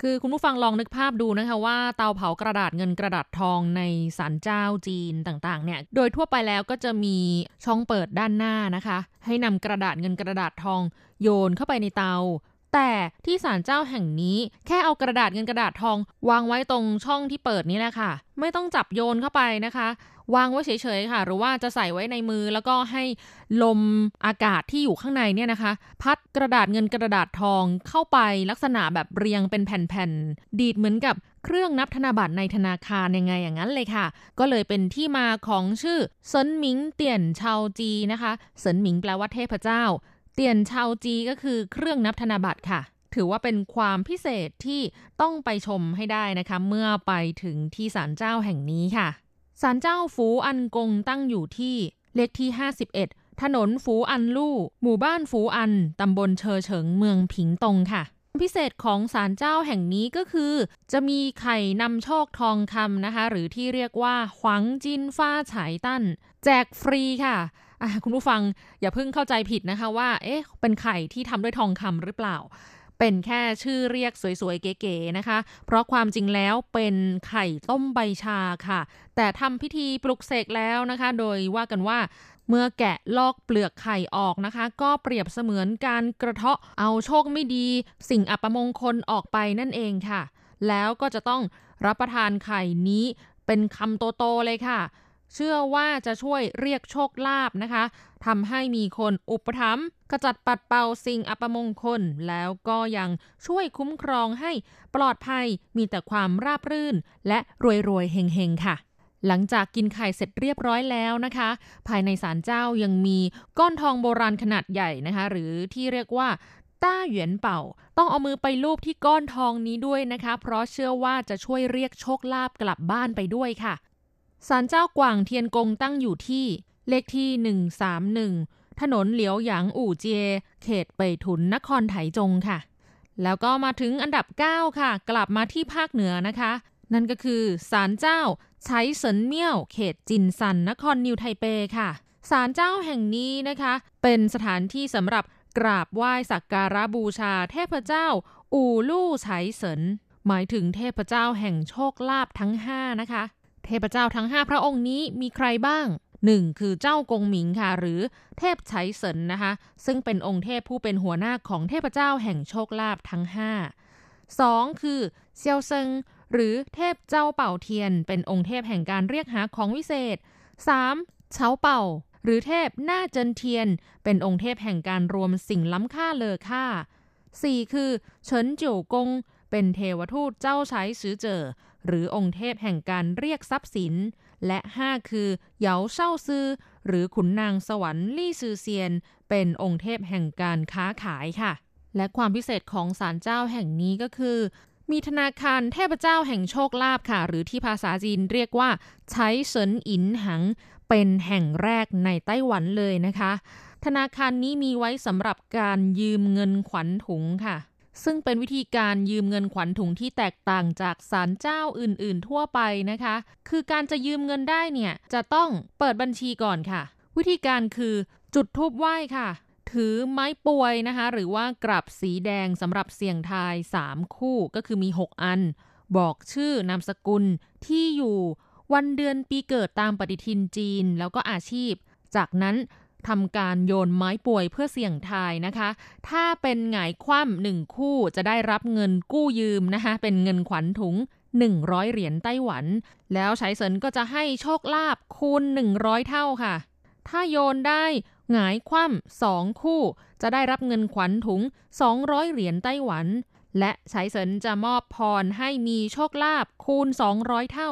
D: คือคุณผู้ฟังลองนึกภาพดูนะคะว่าเตาเผากระดาษเงินกระดาษทองในศาลเจ้าจีนต่างๆ เนี่ย โดยทั่วไปแล้วก็จะมีช่องเปิดด้านหน้านะคะ ให้นำกระดาษเงินกระดาษทองโยนเข้าไปในเตา แต่ที่ศาลเจ้าแห่งนี้แค่เอากระดาษเงินกระดาษทอง วางไว้ตรงช่องที่เปิดนี้แหละค่ะ ไม่ต้องจับโยนเข้าไปนะคะ วางไว้เฉยๆค่ะ หรือว่าจะใส่ไว้ในมือแล้วก็ให้ลมอากาศที่อยู่ข้างในเนี่ยนะคะ พัดกระดาษเงินกระดาษทองเข้าไปลักษณะแบบเรียงเป็นแผ่นๆดีดเหมือนกับเครื่องนับธนบัตรในธนาคารยังไงอย่างนั้นเลยค่ะ ก็เลยเป็นที่มาของชื่อเซินหมิงเตี่ยนชาวจีนะคะเซินหมิงแปลว่าเทพเจ้า เตียนชาวจีก็คือเครื่องนับธนบัตรค่ะ ถือว่าเป็นความพิเศษที่ต้องไปชมให้ได้นะคะ เมื่อไปถึงที่ศาลเจ้าแห่งนี้ค่ะศาลเจ้าฟูอันกงตั้งอยู่ที่เลขที่ 51 ถนนฟูอันลู่ หมู่บ้านฟูอัน ตำบลเชอเฉิงเมืองผิงตงค่ะ พิเศษของศาลเจ้าแห่งนี้ก็คือ จะมีไข่นำโชคทองคำนะคะ หรือที่เรียกว่า หวังจินฟ้าฉายตั้น แจกฟรีค่ะ คุณผู้ฟังอย่าเพิ่งเข้าใจผิดนะคะว่า เอ๊ะ เป็นไข่ที่ทำด้วยทองคำหรือเปล่า เป็นแค่ชื่อเรียกสวยๆ เก๋ๆนะคะ เพราะความจริงแล้วเป็นไข่ต้มใบชาค่ะ แต่ทำพิธีปลุกเสกแล้วนะคะ โดยว่ากันว่าเมื่อแกะลอกเปลือกไข่ออกนะคะ ก็เปรียบเสมือนการกระเทาะเอาโชคไม่ดี สิ่งอัปมงคลออกไปนั่นเองค่ะ แล้วก็จะต้องรับประทานไข่นี้เป็นคำโตๆเลยค่ะ เชื่อว่าจะช่วยเรียกโชคลาภนะคะทำให้มีคนอุปถัมภ์ขจัดปัดเป่าสิ่งอัปมงคล แล้วก็ยังช่วยคุ้มครองให้ปลอดภัยมีแต่ความราบรื่น และรวยๆเฮงๆค่ะหลังจากกินไข่เสร็จเรียบร้อยแล้วนะคะ ภายในศาลเจ้ายังมีก้อนทองโบราณขนาดใหญ่นะคะ หรือที่เรียกว่า ต้าเหวียนเป่า ต้องเอามือไปลูบที่ก้อนทองนี้ด้วยนะคะ เพราะเชื่อว่าจะช่วยเรียกโชคลาภกลับบ้านไปด้วยค่ะ ศาลเจ้ากวางเทียนกงตั้งอยู่ที่เลขที่ 131 ถนนเหลียวหยางอู่เจีย เขตเปยถุนนครไถจงค่ะ แล้วก็มาถึงอันดับ 9 ค่ะ กลับมาที่ภาคเหนือนะคะ นั่นก็คือศาลเจ้าไฉเสินเมี่ยว เขตจินซันนครนิวไทเปค่ะศาลเจ้าแห่งนี้นะคะ เป็นสถานที่สำหรับกราบไหว้สักการะบูชาเทพเจ้า 五路财神 หมายถึงเทพเจ้าแห่งโชคลาภทั้ง 5 นะคะ เทพเจ้าทั้ง 5 พระองค์นี้มีใครบ้าง 1. คือเจ้ากงหมิงค่ะ หรือเทพไฉเสินนะคะ ซึ่งเป็นองค์เทพผู้เป็นหัวหน้าของเทพเจ้าแห่งโชคลาภทั้ง 5 2. คือเซียวเซิงหรือเทพเจ้าเป่าเทียน เป็นองค์เทพแห่งการเรียกหาของวิเศษ 3. เฉาเป่า หรือเทพหน้าเจินเทียน เป็นองค์เทพแห่งการรวมสิ่งล้ำค่าเลอค่า 4. คือเฉินจิ๋วกง เป็นเทวทูตเจ้าใช้ซื้อเจอ หรือองค์เทพแห่งการเรียกทรัพย์สิน และ 5 คือเหยาเช่าซื้อ หรือขุนนางสวรรค์ลี่ซือเซียน เป็นองค์เทพแห่งการค้าขายค่ะ และความพิเศษของศาลเจ้าแห่งนี้ก็คือ มีธนาคารเทพเจ้าแห่งโชคลาภค่ะ หรือที่ภาษาจีนเรียกว่าใช้เฉินอินหัง เป็นแห่งแรกในไต้หวันเลยนะคะ ธนาคารนี้มีไว้สำหรับการยืมเงินขวัญถุงค่ะ ซึ่งเป็นวิธีการยืมเงินขวัญถุงที่แตกต่างจากศาลเจ้าอื่นๆ ทั่วไปนะคะ คือการจะยืมเงินได้เนี่ยจะต้องเปิดบัญชีก่อนค่ะ วิธีการคือจุดทูบไหว้ค่ะ ถือไม้ป่วยนะคะ หรือว่ากลับสีแดงสำหรับเสี่ยงทาย 3 คู่ก็คือมี 6 อัน บอกชื่อนามสกุลที่อยู่วันเดือนปีเกิดตามปฏิทินจีน แล้วก็อาชีพ จากนั้น ทำการโยนไม้ป่วยเพื่อเสี่ยงทายนะคะ ถ้าเป็นหงายคว่ำหนึ่งคู่จะได้รับเงินกู้ยืมนะคะ เป็นเงินขวัญถุง 100 เหรียญไต้หวัน แล้วใช้เซินก็จะให้โชคลาภคูณ 100 เท่าค่ะ ถ้าโยนได้หงายคว่ำสองคู่ จะได้รับเงินขวัญถุง 200 เหรียญไต้หวัน และใช้เซินจะมอบพรให้มีโชคลาภคูณ 200 เท่า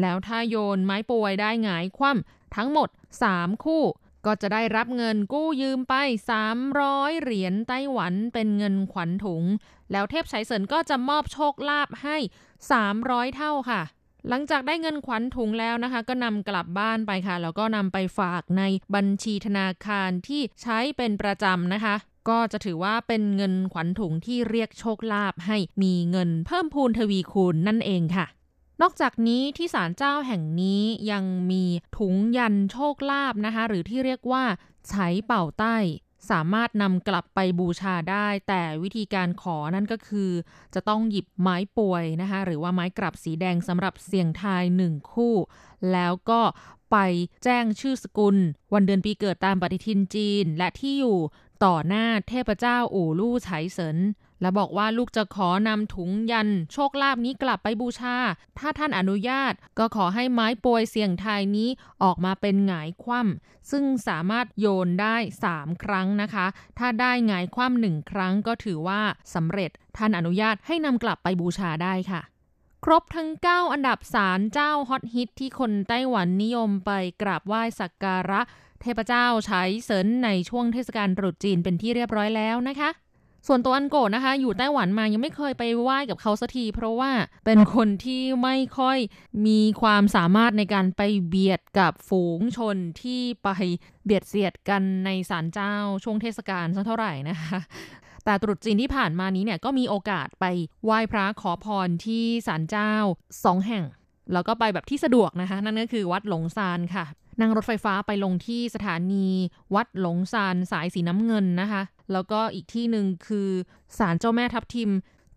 D: แล้วถ้าโยนไม้ป่วยได้หงายคว่ำทั้งหมด 3 คู่ ก็จะได้รับเงินกู้ยืมไป 300 เหรียญไต้หวันเป็นเงินขวัญถุง แล้วเทพไฉเสินก็จะมอบโชคลาภให้ 300 เท่าค่ะ หลังจากได้เงินขวัญถุงแล้วนะคะ ก็นำกลับบ้านไปค่ะ แล้วก็นำไปฝากในบัญชีธนาคารที่ใช้เป็นประจำนะคะ ก็จะถือว่าเป็นเงินขวัญถุงที่เรียกโชคลาภให้มีเงินเพิ่มพูนทวีคูณนั่นเองค่ะ นอกจากนี้ที่ศาลเจ้าแห่งนี้ยังมีถุงยันโชคลาภนะคะ หรือที่เรียกว่าใช้เป่าใต้ สามารถนำกลับไปบูชาได้ แต่วิธีการขอนั่นก็คือ จะต้องหยิบไม้ป่วยนะคะ หรือว่าไม้กลับสีแดงสำหรับเสี่ยงทายหนึ่งคู่ แล้วก็ไปแจ้งชื่อสกุล วันเดือนปีเกิดตามปฏิทินจีน และที่อยู่ต่อหน้าเทพเจ้าอู่ลู่ไฉเสิน และบอกว่าลูกจะขอนำถุงยัน โชคลาภนี้กลับไปบูชา ถ้าท่านอนุญาตก็ขอให้ไม้ปวยเสี่ยงทายนี้ออกมาเป็นหงายคว่ำซึ่งสามารถโยนได้ 3 ครั้งนะคะ ถ้าได้หงายคว่ำหนึ่งครั้งก็ถือว่าสำเร็จ ท่านอนุญาตให้นำกลับไปบูชาได้ค่ะครบทั้ง 9 อันดับสารเจ้าฮอตฮิตที่คนไต้หวันนิยมไปกราบไหว้สักการะ เทพเจ้าใช้เสริญในช่วงเทศกาลตรุษจีนเป็นที่เรียบร้อยแล้วนะคะ ส่วนตัวอันโกะนะคะ อยู่ไต้หวันมายังไม่เคยไปไหว้กับเขาสักที เพราะว่าเป็นคนที่ไม่ค่อยมีความสามารถในการไปเบียดกับฝูงชนที่ไปเบียดเสียดกันในศาลเจ้าช่วงเทศกาลสักเท่าไหร่นะคะแต่ตรุษจีนที่ผ่านมานี้เนี่ยก็มีโอกาสไปไหว้พระขอพรที่ศาลเจ้าสองแห่ง แล้วก็ไปแบบที่สะดวกนะคะ นั่นก็คือวัดหลงซานค่ะนั่งรถไฟฟ้าไปลงที่สถานีวัดหลงซานสายสีน้ำเงินนะคะ แล้วก็อีกที่หนึ่งคือศาลเจ้าแม่ทับทิม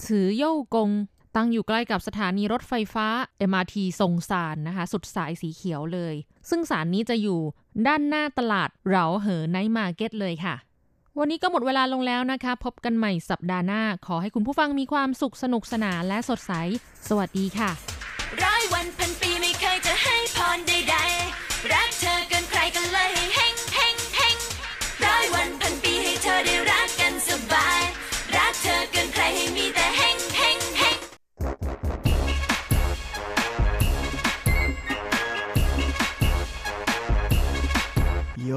D: ฉือโย่วกง ตั้งอยู่ใกล้กับสถานีรถไฟฟ้า MRT ซงซานนะคะ สุดสายสีเขียวเลย ซึ่งศาลนี้จะอยู่ด้านหน้าตลาดเหราเหอ Night Market เลยค่ะ วันนี้ก็หมดเวลาลงแล้วนะคะ พบกันใหม่สัปดาห์หน้า ขอให้คุณผู้ฟังมีความสุขสนุกสนานและสดใส สวัสดีค่ะ
C: ร้อยวันพันปีไม่เค
E: โย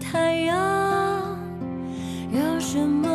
C: 太阳，有什么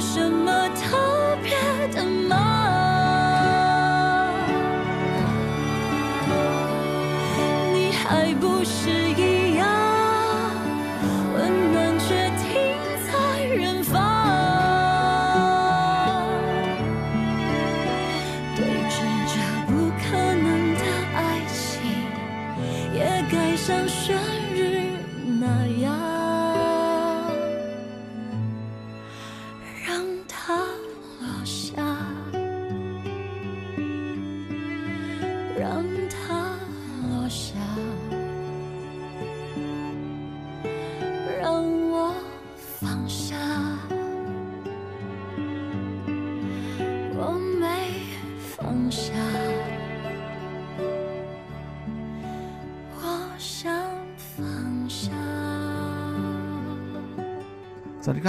C: 什么特别的吗？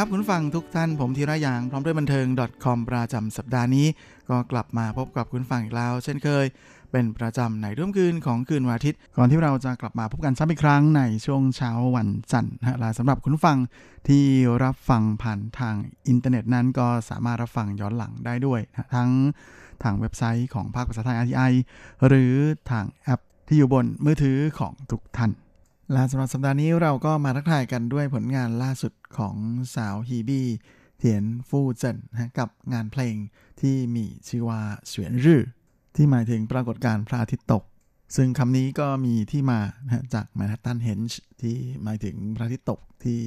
E: ครับคุณฟังทุกท่านผมธีระ หยางพร้อมด้วยบันเทิง .com ประจำสัปดาห์นี้ ก็กลับมาพบกับคุณฟังอีกแล้ว เช่นเคย เป็นประจำในช่วงคืนของคืนวันอาทิตย์ ก่อนที่เราจะกลับมาพบกันซ้ำอีกครั้งในช่วงเช้าวันจันทร์นะและสำหรับคุณฟังที่รับฟังผ่านทางอินเทอร์เน็ตนั้นก็สามารถรับฟังย้อนหลังได้ด้วยนะทั้งทางเว็บไซต์ของภาคภาษาไทย RTI หรือทางแอปที่อยู่บนมือถือของทุกท่าน และสำหรับสัปดาห์นี้เราก็มาทักทายกันด้วยผลงานล่าสุดของสาว Hebe เถียนฟู่เจินนะกับงานเพลงที่มีชื่อว่า悬日 ที่หมายถึงปรากฏการณ์พระอาทิตย์ตก ซึ่งคำนี้ก็มีที่มานะจาก Manhattanhenge ที่หมายถึงพระอาทิตย์ตกที่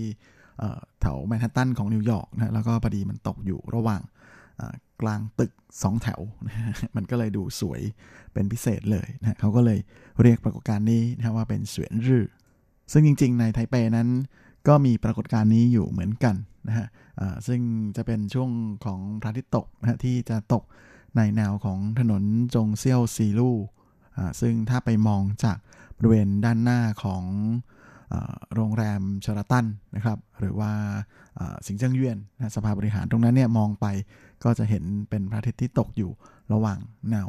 E: แถวแมนฮัตตันของนิวยอร์กนะแล้วก็พอดีมันตกอยู่ระหว่างกลางตึกสองแถวนะมันก็เลยดูสวยเป็นพิเศษเลยนะเขาก็เลยเรียกปรากฏการณ์นี้นะว่าเป็นเสวียนรื่อ ซึ่งจริง ๆ ในไทเปนั้น ก็มีปรากฏการณ์นี้อยู่เหมือนกันนะฮะซึ่งจะเป็นช่วงของพระอาทิตย์ตกนะฮะที่จะตกในแนวของถนนจงเซี่ยวซีลู่ซึ่งถ้าไปมองจากบริเวณด้านหน้าของโรงแรมชราตันนะครับ หรือว่าสิงเจิ้งเยียนนะสภาบริหารตรงนั้นเนี่ยมองไปก็จะเห็นเป็นพระอาทิตย์ที่ตกอยู่ระหว่างแนว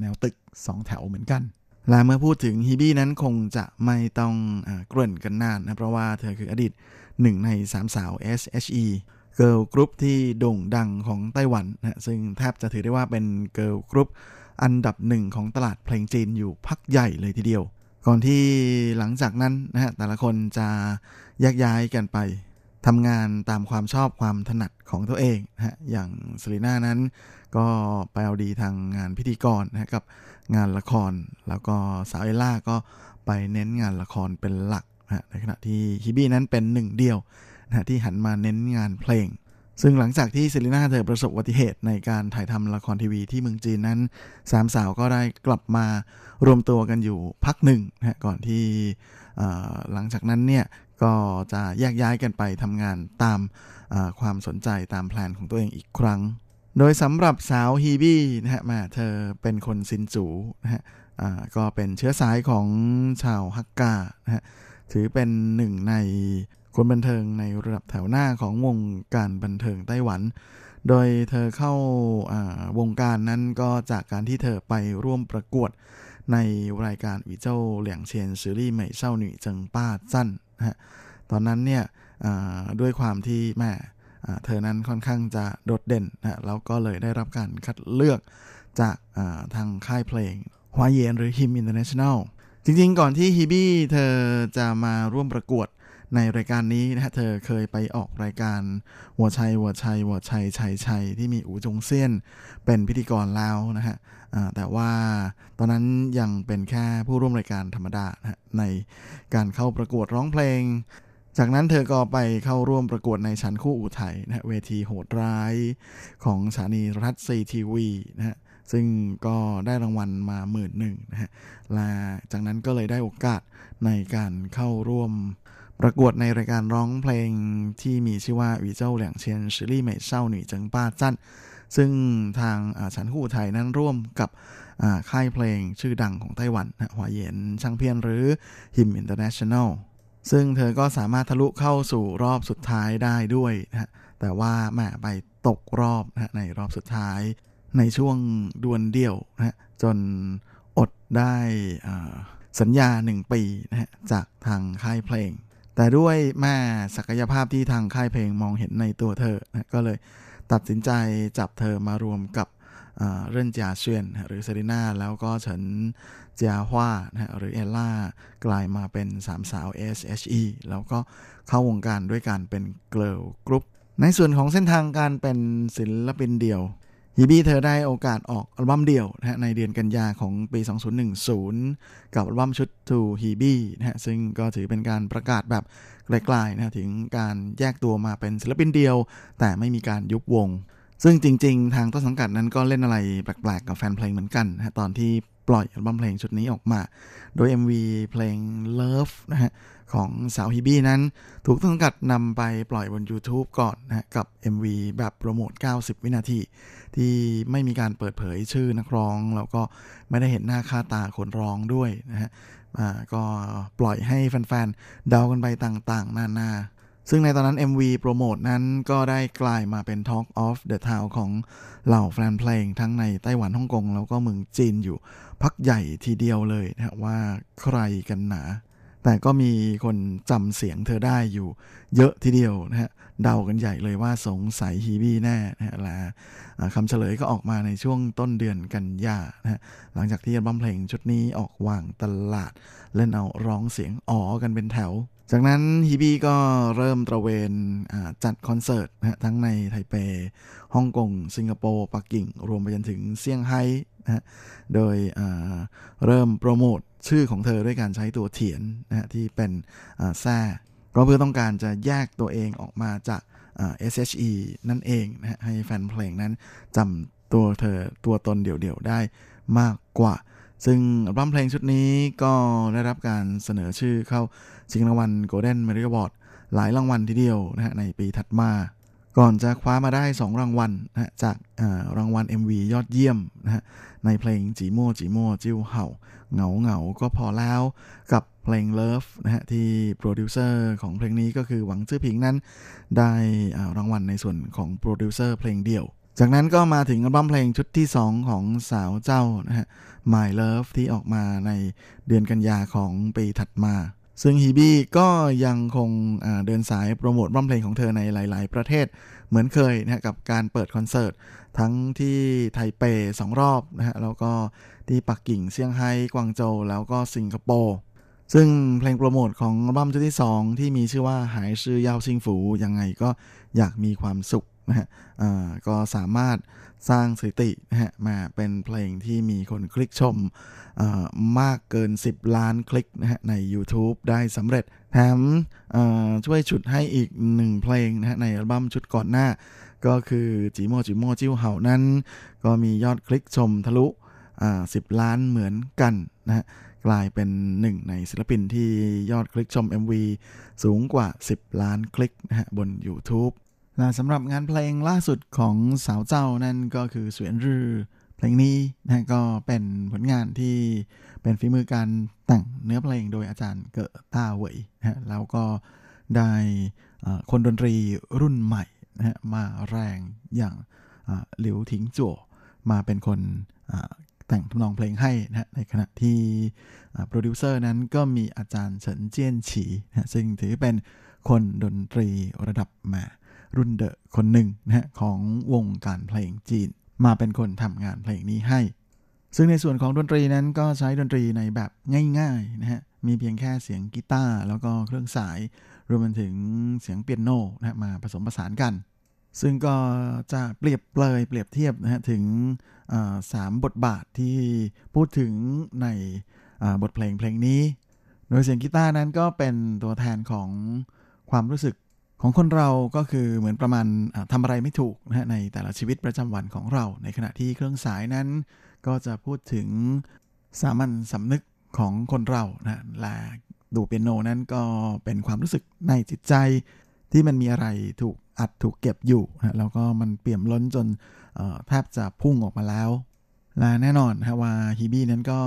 E: แนวตึก 2 แถวเหมือนกัน และเมื่อพูดถึงฮีบี้นั้นคงจะไม่ต้องเกริ่นกันนานนะ เพราะว่าเธอคืออดีตหนึ่งในสามสาว SHE เกิร์ลกรุ๊ปที่โด่งดังของไต้หวันนะซึ่งแทบจะถือได้ว่าเป็นเกิร์ลกรุ๊ปอันดับหนึ่งของตลาดเพลงจีนอยู่พักใหญ่เลยทีเดียว ก่อนที่หลังจากนั้นนะฮะแต่ละคนจะแยกย้ายกันไป ทำงานตามความชอบความถนัดของตัวเองนะฮะอย่างสลีน่านั้นก็ไปเอาดีทางงานพิธีกรนะกับงานละคร แล้วก็สาวเอล่าก็ไปเน้นงานละครเป็นหลักนะในขณะที่ฮิบี้นั้นเป็นหนึ่งเดียวนะที่หันมาเน้นงานเพลง ซึ่งหลังจากที่เซรีนาเธอประสบอุบัติเหตุในการถ่ายทำละครทีวีที่เมืองจีนนั้นสามสาวก็ได้กลับมารวมตัวกันอยู่พักหนึ่งนะก่อนที่หลังจากนั้นเนี่ย ก็จะแยกย้ายกันไปทำงานตามความสนใจตามแผนของตัวเองอีกครั้ง โดยสำหรับสาวฮีบี้นะฮะมาเธอเป็นคนซินจูนะฮะก็เป็นเชื้อสายของชาวฮักกานะฮะถือเป็นหนึ่งในคนบันเทิงในระดับแถวหน้าของวงการบันเทิงไต้หวัน โดยเธอเข้าวงการนั้นก็จากการที่เธอไปร่วมประกวดในรายการ宇宙2000實力美少女爭霸戰 ฮะตอนนั้นเนี่ยด้วยความที่แม่เธอนั้นค่อนข้างจะโดดเด่นนะแล้วก็เลยได้รับการคัดเลือกจากทางค่ายเพลงฮวาเยนหรือ HIM International จริงๆ ก่อนที่ฮีบี้เธอจะมาร่วมประกวด ในรายการนี้นะฮะเธอเคยไปออกรายการหัวชัยหัวชัยหัวชัยชัยชัยที่มีอูจงเซียนเป็นพิธีกรแล้วนะฮะแต่ว่าตอนนั้นยังเป็นแค่ผู้ร่วมรายการธรรมดานะในการเข้าประกวดร้องเพลง จากนั้นเธอก็ไปเข้าร่วมประกวดในชั้นคู่อู่ไทยนะเวทีโหดร้ายของสถานีรัฐซีทีวีนะฮะซึ่งก็ได้รางวัลมาหมื่นหนึ่งนะฮะและจากนั้นก็เลยได้โอกาสในการเข้าร่วม ประกวดในรายการร้องเพลงที่มีชื่อว่า宇宙2000實力美少女爭霸戰ซึ่งทางฉันคู่ไทยนั้นร่วมกับค่ายเพลงชื่อดังของไต้หวัน華研唱片หรือ HIM International ซึ่งเธอก็สามารถทะลุเข้าสู่รอบสุดท้ายได้ด้วยนะแต่ว่าแม่ไปตกรอบนะในรอบสุดท้ายในช่วงดวลเดี่ยวนะจนอดได้สัญญาหนึ่งปีนะจากทางค่ายเพลง แต่ด้วยแม่ศักยภาพที่ทางค่ายเพลงมองเห็นในตัวเธอนะก็เลยตัดสินใจจับเธอมารวมกับเริ่นเจียเซวียนหรือเซรีนาแล้วก็เฉินเจียฮวานะหรือเอลล่ากลายมาเป็นสามสาว SHE แล้วก็เข้าวงการด้วยการเป็นเกิร์ลกรุ๊ปในส่วนของเส้นทางการเป็นศิลปินเดี่ยว ฮีบี้เธอได้โอกาสออกอัลบั้มเดี่ยวนะฮะในเดือนกันยาของปี 2010 กับอัลบั้มชุด To h e b e นะฮะซึ่งก็ถือเป็นการประกาศแบบไกลๆนะถึงการแยกตัวมาเป็นศิลปินเดียว แต่ไม่มีการยุบวง ซึ่งจริงๆ ทางต้นสังกัดนั้นก็เล่นอะไรแปลกๆ กับแฟนเพลงเหมือนกันนะตอนที่ปล่อยอัลบั้มเพลงชุดนี้ออกมา โดย MV เพลง Love นะฮะ ของสาวฮิบี้นั้น ถูกต้นสังกัดนำไปปล่อยบน YouTube ก่อนนะกับ MV แบบโปรโมท 90 วินาที ที่ไม่มีการเปิดเผยชื่อนักร้อง แล้วก็ไม่ได้เห็นหน้าค่าตาคนร้องด้วยนะฮะก็ปล่อยให้แฟนๆเดากันไปต่างๆ นานาซึ่งในตอนนั้น MV โปรโมทนั้นก็ได้กลายมาเป็น Talk of the Town ของเหล่าแฟนเพลงทั้งในไต้หวันฮ่องกง แล้วก็เมืองจีนอยู่ พักใหญ่ทีเดียวเลยนะว่าใครกันหนา แต่ก็มีคนจำเสียงเธอได้อยู่เยอะทีเดียวนะฮะเดากันใหญ่เลยว่าสงสัยฮีบี้แน่นะฮะและคำเฉลยก็ออกมาในช่วงต้นเดือนกันยานะฮะหลังจากที่อัลบั้มเพลงชุดนี้ออกวางตลาด เล่นเอาร้องเสียงอ๋อกันเป็นแถว จากนั้นฮีบี้ก็เริ่มตระเวนจัดคอนเสิร์ตนะฮะทั้งในไทเปฮ่องกง สิงคโปร์ปักกิ่ง รวมไปจนถึงเซี่ยงไฮ้นะฮะโดยเริ่มโปรโมท ชื่อของเธอด้วยการใช้ตัวเถียนนะฮะที่เป็นแซ่ก็เพื่อต้องการจะแยกตัวเองออกมาจาก SHE นั่นเองนะฮะให้แฟนเพลงนั้นจำตัวเธอตัวตนเดี่ยวๆได้มากกว่า ซึ่งอัมเพลงชุดนี้ก็ได้รับการเสนอชื่อเข้าชิงรางวัล Golden m e r i o Award หลายรางวัลทีเดียวนะฮะในปีถัดมา ก่อนจะคว้ามาได้ 2 รางวัลนะจากรางวัล MV ยอดเยี่ยมนะฮะในเพลง寂寞寂寞就好เหงาเหงาก็พอแล้วกับเพลง Love นะฮะที่โปรดิวเซอร์ของเพลงนี้ก็คือหวังจื้อผิงนั้น ได้รางวัลในส่วนของโปรดิวเซอร์เพลงเดี่ยว จากนั้นก็มาถึงอัลบั้มเพลงชุดที่ 2 ของสาวเจ้านะฮะ My Love ที่ออกมาในเดือนกันยาของปีถัดมา ซึ่งฮีบี้ก็ยังคงเดินสายโปรโมทบั้มเพลงของเธอในหลาย ๆ ประเทศเหมือนเคยนะกับการเปิดคอนเสิร์ต ทั้งที่ไทเปสองรอบนะฮะแล้วก็ที่ปักกิ่งเซี่ยงไฮ้กวางโจวแล้วก็สิงคโปร์ซึ่งเพลงโปรโมทของอัลบั้มชุดที่ 2 ที่มีชื่อว่าหายชื่อยาวซิงฝูยังไงก็อยากมีความสุข นะฮะก็สามารถสร้างสถิตินะฮะมาเป็นเพลงที่มีคนคลิกชมมากเกิน 10 ล้านคลิกนะฮะใน YouTube ได้สำเร็จ แถมช่วยฉุดให้อีกหนึ่งเพลงนะฮะในอัลบั้มชุดก่อนหน้า ก็คือจีโมจีโมจิ้วเห่านั้น ก็มียอดคลิกชมทะลุสิบล้านเหมือนกันนะฮะกลายเป็นหนึ่งในศิลปินที่ยอดคลิกชม MV สูงกว่า 10 ล้านคลิกนะฮะบน YouTube และสำหรับงานเพลงล่าสุดของสาวเจ้านั่นก็คือเสวียนรือเพลงนี้นะก็เป็นผลงานที่เป็นฝีมือการแต่งเนื้อเพลงโดยอาจารย์เก๋อต้าเหวยนะแล้วก็ได้คนดนตรีรุ่นใหม่นะฮะมาแรงอย่างหลิวถิงจั่วมาเป็นคนแต่งทำนองเพลงให้นะในขณะที่โปรดิวเซอร์นั้นก็มีอาจารย์เฉินเจี้ยนฉีนะซึ่งถือเป็นคนดนตรีระดับมา รุ่นเดอะคนหนึ่งนะฮะของวงการเพลงจีน มาเป็นคนทำงานเพลงนี้ให้ ซึ่งในส่วนของดนตรีนั้นก็ใช้ดนตรีในแบบง่ายๆนะฮะมีเพียงแค่เสียงกีตาร์แล้วก็เครื่องสายรวมไปถึงเสียงเปียโนนะมาผสมผสานกัน ซึ่งก็จะเปรียบเปรยเปรียบเทียบนะฮะถึงสามบทบาทที่พูดถึงในบทเพลงเพลงนี้ โดยเสียงกีตาร์นั้นก็เป็นตัวแทนของความรู้สึก ของคนเราก็คือเหมือนประมาณทำอะไรไม่ถูกนะฮะในแต่ละชีวิตประจำวันของเรา ในขณะที่เครื่องสายนั้น ก็จะพูดถึงสามัญสำนึกของคนเรานะและดูเปียโนนั้นก็เป็นความรู้สึกในจิตใจ ที่มันมีอะไรถูกอัดถูกเก็บอยู่นะแล้วก็มันเปี่ยมล้นจนแทบจะพุ่งออกมาแล้ว และแน่นอนนะว่าฮีบี้นั้นก็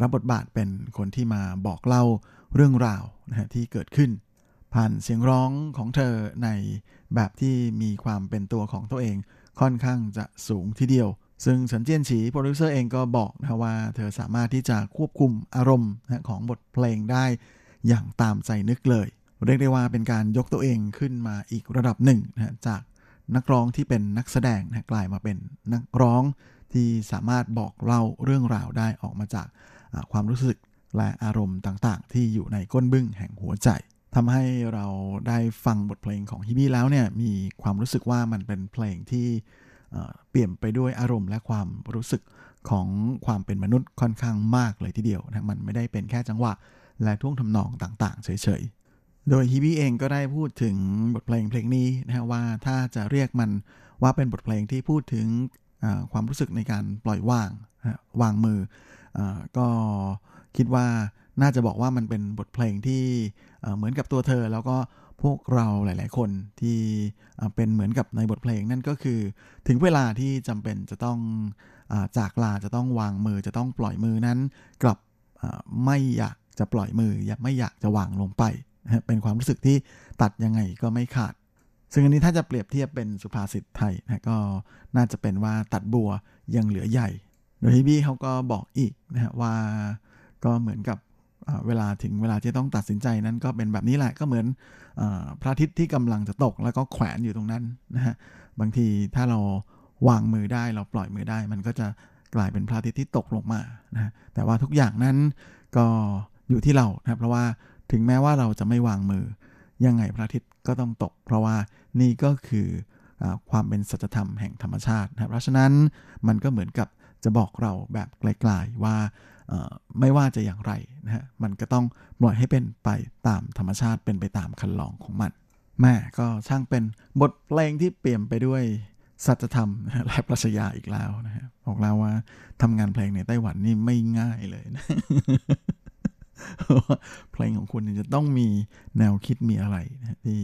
E: รับบทบาทเป็นคนที่มาบอกเล่าเรื่องราวนะฮะที่เกิดขึ้น ผ่านเสียงร้องของเธอในแบบที่มีความเป็นตัวของตัวเองค่อนข้างจะสูงทีเดียว ซึ่งสันเจียนฉีโปรดิวเซอร์เองก็บอกนะว่า เธอสามารถที่จะควบคุมอารมณ์ของบทเพลงได้อย่างตามใจนึกเลย เรียกได้ว่าเป็นการยกตัวเองขึ้นมาอีกระดับหนึ่งนะจากนักร้องที่เป็นนักแสดงนะกลายมาเป็นนักร้องที่สามารถบอกเล่าเรื่องราวได้ออกมาจากความรู้สึกและอารมณ์ต่างๆ ที่อยู่ในก้นบึ้งแห่งหัวใจ ทำให้เราได้ฟังบทเพลงของฮิบี้แล้วเนี่ยมีความรู้สึกว่ามันเป็นเพลงที่เปลี่ยนไปด้วยอารมณ์และความรู้สึกของความเป็นมนุษย์ค่อนข้างมากเลยทีเดียวนะมันไม่ได้เป็นแค่จังหวะและท่วงทำนองต่างๆ เฉยๆ โดยฮิบี้เองก็ได้พูดถึงบทเพลงเพลงนี้นะฮะว่าถ้าจะเรียกมันว่าเป็นบทเพลงที่พูดถึงความรู้สึกในการปล่อยวางวางมืออก็คิดว่า น่าจะบอกว่ามันเป็นบทเพลงที่เหมือนกับตัวเธอ แล้วก็พวกเราหลาย ๆ คนที่เป็นเหมือนกับในบทเพลงนั่นก็คือ ถึงเวลาที่จำเป็นจะต้องอจากลาจะต้องวางมือจะต้องปล่อยมือนั้น กลับไม่อยากจะปล่อยมืออยากไม่อยากจะวางลงไป เป็นความรู้สึกที่ตัดยังไงก็ไม่ขาด ซึ่งอันนี้ถ้าจะเปรียบเทียบเป็นสุภาษิตไทยนะก็น่าจะเป็นว่าตัดบัวยังเหลือใหญ่ โดยที่บี้เขาก็บอกอีกนะฮะว่าก็เหมือนกับ
F: เวลาถึงเวลาที่ต้องตัดสินใจนั้นก็เป็นแบบนี้แหละก็เหมือนอพระอาทิตย์ที่กำลังจะตก แล้วก็แขวนอยู่ตรงนั้นนะฮะบางทีถ้าเราวางมือได้เราปล่อยมือได้ มันก็จะกลายเป็นพระอาทิตย์ที่ตกลงมานะแต่ว่าทุกอย่างนั้นก็อยู่ที่เรานะเพราะว่าถึงแม้ว่าเราจะไม่วางมือ ยังไงพระอาทิตย์ก็ต้องตก เพราะว่านี่ก็คืออความเป็นสัจธรรมแห่งธรรมชาตินะเพราะฉะนั้นมันก็เหมือนกับจะบอกเราแบบไกลๆว่า ไม่ว่าจะอย่างไรนะฮะมันก็ต้องปล่อยให้เป็นไปตามธรรมชาติเป็นไปตามคันลองของมันแม่ก็ช่างเป็นบทเพลงที่เปลี่ยนไปด้วยสัจธรรมและปรัชญาอีกแล้วนะฮะบอกแล้วว่าทำงานเพลงในไต้หวันนี่ไม่ง่ายเลยนะเพลงของคุณจะต้องมีแนวคิดมีอะไรนะที่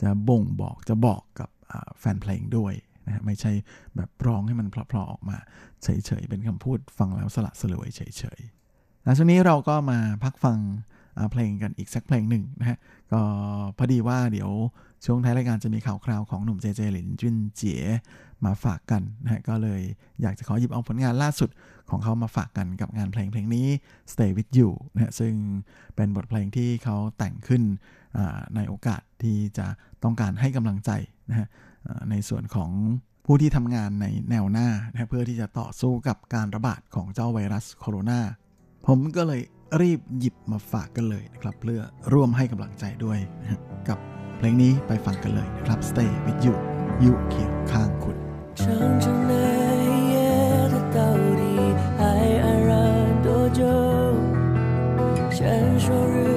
F: จะบ่งบอกจะบอกกับแฟนเพลงด้วย นะไม่ใช่แบบร้องให้มันเพลาะๆออกมา เฉยๆ เป็นคำพูดฟังแล้วสละสลวยเฉยๆแล้วช่วงนี้เราก็มาพักฟังเพลงกันอีกสักเพลงหนึ่งนะฮะก็พอดีว่าเดี๋ยวช่วงท้ายรายการจะมีข่าวคราวของหนุ่มเจเจหลินจุนเจี๋ยมาฝากกันนะฮะก็เลยอยากจะขอหยิบเอาผลงานล่าสุดของเขามาฝากกันกับงานเพลงเพลงนี้ Stay with you นะฮะซึ่งเป็นบทเพลงที่เขาแต่งขึ้นในโอกาสที่จะต้องการให้กำลังใจนะฮะ ในส่วนของผู้ที่ทำงานในแนวหน้านะเพื่อที่จะต่อสู้กับการระบาดของเจ้าไวรัสโคโรนาผมก็เลยรีบหยิบมาฝากกันเลยนะครับ เพื่อร่วมให้กำลังใจด้วยกับเพลงนี้ไปฟังกันเลยนะครับ Stay with you อยู่เคียงข้างคุณฉัน说日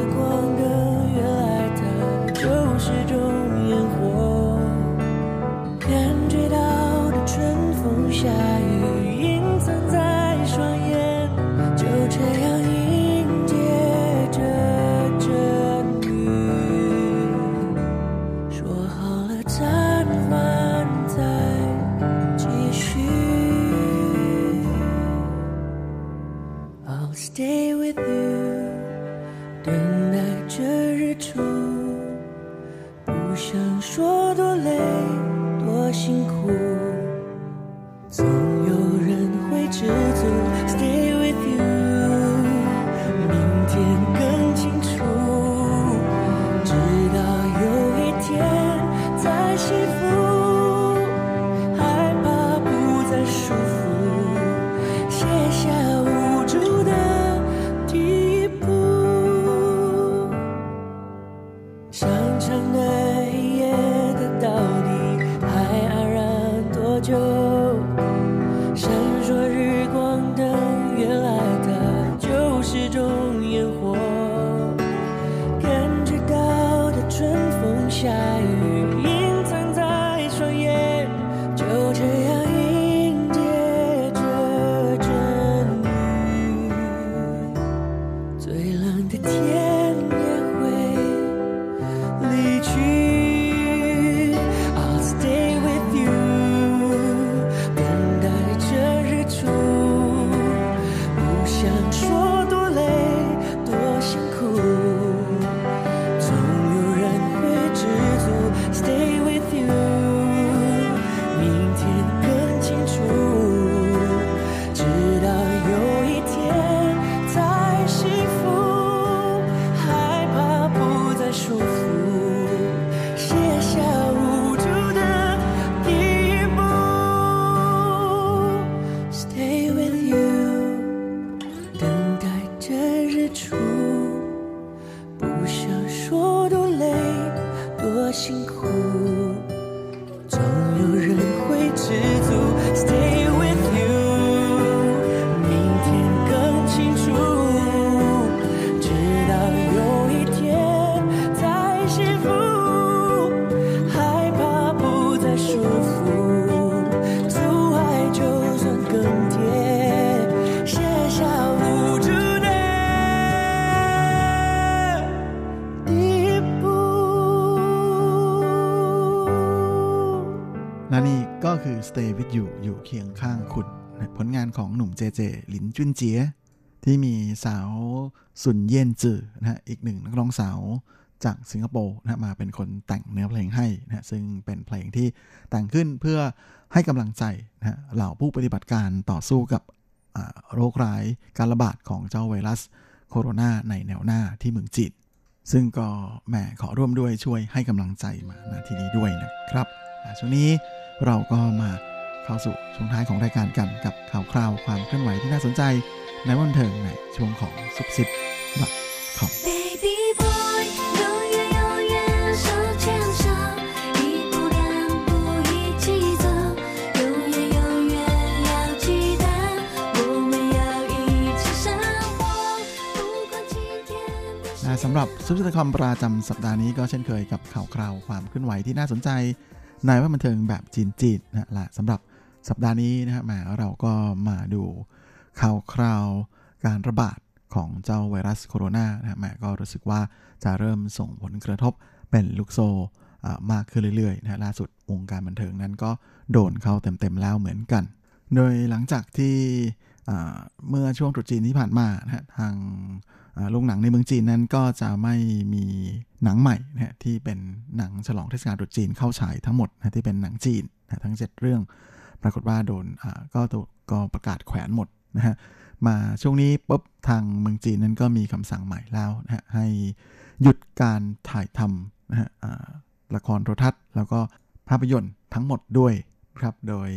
F: อยู่เคียงข้างคุณผลงานของหนุ่มเจเจหลินจุนเจีย ที่มีสาวสุนเย็นจือนะฮะอีกหนึ่งนักร้องสาวจากสิงคโปร์นะมาเป็นคนแต่งเนื้อเพลงให้นะซึ่งเป็นเพลงที่แต่งขึ้นเพื่อให้กำลังใจนะเหล่าผู้ปฏิบัติการต่อสู้กับโรคร้ายการระบาดของเจ้าไวรัส
E: โคโรนาในแนวหน้าที่เมืองจีนซึ่งก็แหมขอร่วมด้วยช่วยให้กำลังใจมาณที่นี้ด้วยนะครับช่วงนี้เราก็มา ข้าสู่ช่วงท้ายของรายการกันกับข่าวคราวความเคลื่อนไหวที่น่าสนใจในวันเทิงในช่วงของซุปซิปบัตคอมสำหรับซุปซิคอมประจำสัปดาห์นี้ก็เช่นเคยกับข่าวคราวความเคลื่อนไหวที่น่าสนใจในว่าบันเทิงแบบจีนๆนะละสำหรับ สัปดาห์นี้นะฮะแหมเราก็มาดูข่าวคราวการระบาดของเจ้าไวรัสโคโรนานะฮะแหมก็รู้สึกว่าจะเริ่มส่งผลกระทบเป็นลูกโซ่มากขึ้นเรื่อยๆนะฮะล่าสุดวงการบันเทิงนั้นก็โดนเข้าเต็มๆแล้วเหมือนกัน โดยหลังจากที่เมื่อช่วงตรุษจีนที่ผ่านมานะฮะทางโรงหนังในเมืองจีนนั้นก็จะไม่มีหนังใหม่นะที่เป็นหนังฉลองเทศกาลตรุษจีนเข้าฉายทั้งหมดนะที่เป็นหนังจีนนะทั้ง 7 เรื่อง ปรากฏว่าโดนก็กก็ประกาศแขวนหมดนะฮะมาช่วงนี้ปุ๊บทางเมืองจีนนั้นก็มีคำสั่งใหม่แล้วนะฮะให้หยุดการถ่ายทำนะฮะละครโทรทัศน์ แล้วก็ภาพยนตร์ทั้งหมดด้วยครับโดย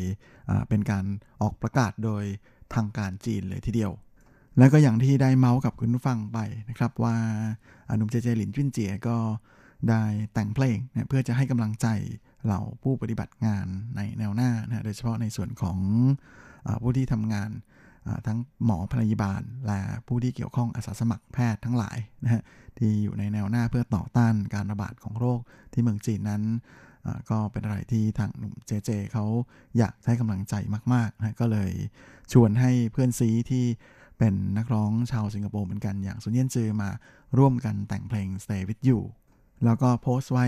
E: เป็นการออกประกาศโดยทางการจีนเลยทีเดียว แล้วก็อย่างที่ได้เมาส์กับคุณผู้ฟังไปนะครับว่าอาหนุ่มเจเจหลินจุนเจียก็ได้แต่งเพลงนะเพื่อจะให้กำลังใจ เหล่าผู้ปฏิบัติงานในแนวหน้านะโดยเฉพาะในส่วนของอผู้ที่ทำงานทั้งหมอพยาบาล และผู้ที่เกี่ยวข้องอาสาสมัครแพทย์ทั้งหลายนะฮะที่อยู่ในแนวหน้าเพื่อต่อต้านการระบาดของโรคที่เมืองจีนนั้นก็เป็นอะไรที่ทางหนุ่มเจเจเขาอยากให้กำลังใจมากๆนะก็เลยชวนให้เพื่อนซีที่เป็นนักร้องชาวสิงคโปร์เหมือนกันอย่างซุนเยียนจือมาร่วมกันแต่งเพลง Stay with you แล้วก็โพสต์ไว้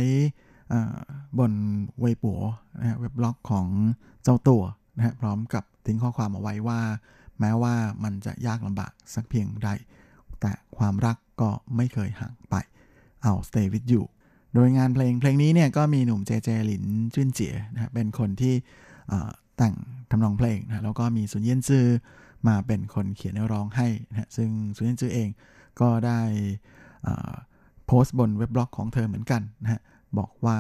E: บนเว็บปัวนะฮะเว็บบล็อกของเจ้าตัวนะฮะพร้อมกับทิ้งข้อความเอาไว้ว่า แม้ว่ามันจะยากลำบากสักเพียงใด แต่ความรักก็ไม่เคยห่างไปเอา stay with you โดยงานเพลงเพลงนี้เนี่ยก็มีหนุ่มเจเจหลินจุนเจียนะฮะเป็นคนที่แต่งทำนองเพลงนะแล้วก็มีซุนเยียนซือมาเป็นคนเขียนเนื้อร้องให้นะซึ่งซุนเยียนซือเองก็ได้โพสต์บนเว็บบล็อกของเธอเหมือนกันนะฮะ บอกว่า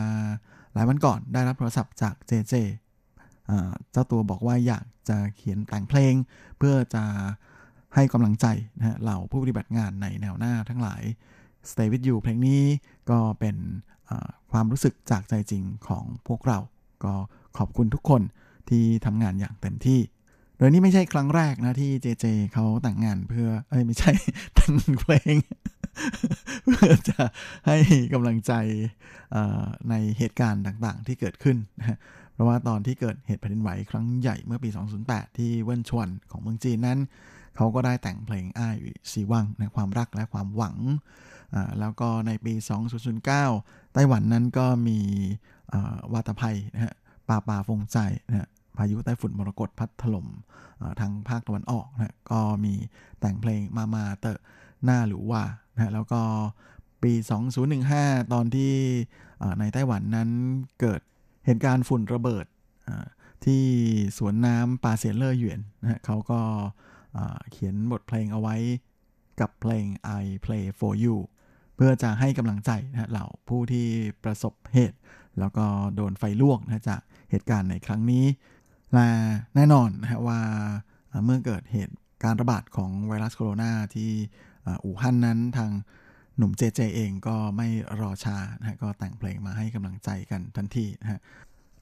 E: หลายวันก่อนได้รับโทรศัพท์จากเจเจเจ้าตัวบอกว่าอยากจะเขียนแต่งเพลง เพื่อจะให้กำลังใจนะฮะเหล่าผู้ปฏิบัติงานในแนวหน้าทั้งหลาย Stay with you เพลงนี้ก็เป็นความรู้สึกจากใจจริงของพวกเรา ก็ขอบคุณทุกคนที่ทำงานอย่างเต็มที่ โดยนี่ไม่ใช่ครั้งแรกนะที่เจเจเขาแต่งงานเพื่อ เอ้ยไม่ใช่แต่งเพลง เพื่อจะให้กำลังใจในเหตุการณ์ต่างๆ ที่เกิดขึ้นนะเพราะว่าตอนที่เกิดเหตุแผ่นดินไหวครั้งใหญ่เมื่อปี 2008 ที่เวินชวนของเมืองจีนนั้น เขาก็ได้แต่งเพลงอ้ายซีวังในความรักและความหวัง แล้วก็ในปี 2009 ไต้หวันนั้นก็มีวาตภัยนะฮะป่าป่าฟงใจนะฮะพายุไต้ฝุ่นมรกตพัดถล่มอ่าทางภาคตะวันออกนะฮะก็มีแต่งเพลงมามาเตอะหน้าหรือว่า นะแล้วก็ปี 2015 ตอนที่ในไต้หวันนั้นเกิดเหตุการณ์ฝุ่นระเบิดที่สวนน้ำปาเซียนเลอร์หยวนนะเขาก็เขียนบทเพลงเอาไว้กับเพลง I Play for You เพื่อจะให้กำลังใจนะเหล่าผู้ที่ประสบเหตุ แล้วก็โดนไฟลวกนะจากเหตุการณ์ในครั้งนี้และแน่นอนนะว่าอ่าเมื่อเกิดเหตุการระบาดของไวรัสโคโรนาที่ อู่ฮั่นนั้นทางหนุ่มเจเจเองก็ไม่รอช้านะก็แต่งเพลงมาให้กำลังใจกันทันทีนะฮะ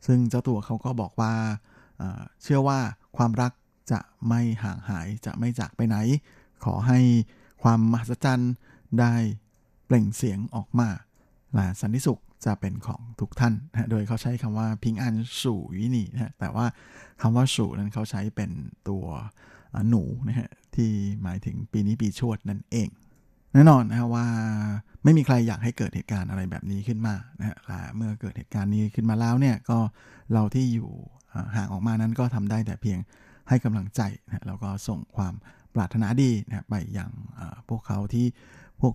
E: ซึ่งเจ้าตัวเขาก็บอกว่าเชื่อว่าความรักจะไม่ห่างหายจะไม่จากไปไหน ขอให้ความมหัศจรรย์ได้เปล่งเสียงออกมาและสันติสุขจะเป็นของทุกท่านนะโดยเขาใช้คำว่าพิงอันสู่วินีนะแต่ว่าคำว่าสู่นั้นเขาใช้เป็นตัว หนูนะฮะที่หมายถึงปีนี้ปีชวดนั่นเอง แน่นอนนะฮะว่าไม่มีใครอยากให้เกิดเหตุการณ์อะไรแบบนี้ขึ้นมานะฮะและเมื่อเกิดเหตุการณ์นี้ขึ้นมาแล้วเนี่ยก็เราที่อยู่ห่างออกมานั้นก็ทำได้แต่เพียงให้กำลังใจนะแล้วก็ส่งความปรารถนาดีนะไปยังพวกเขาที่พวก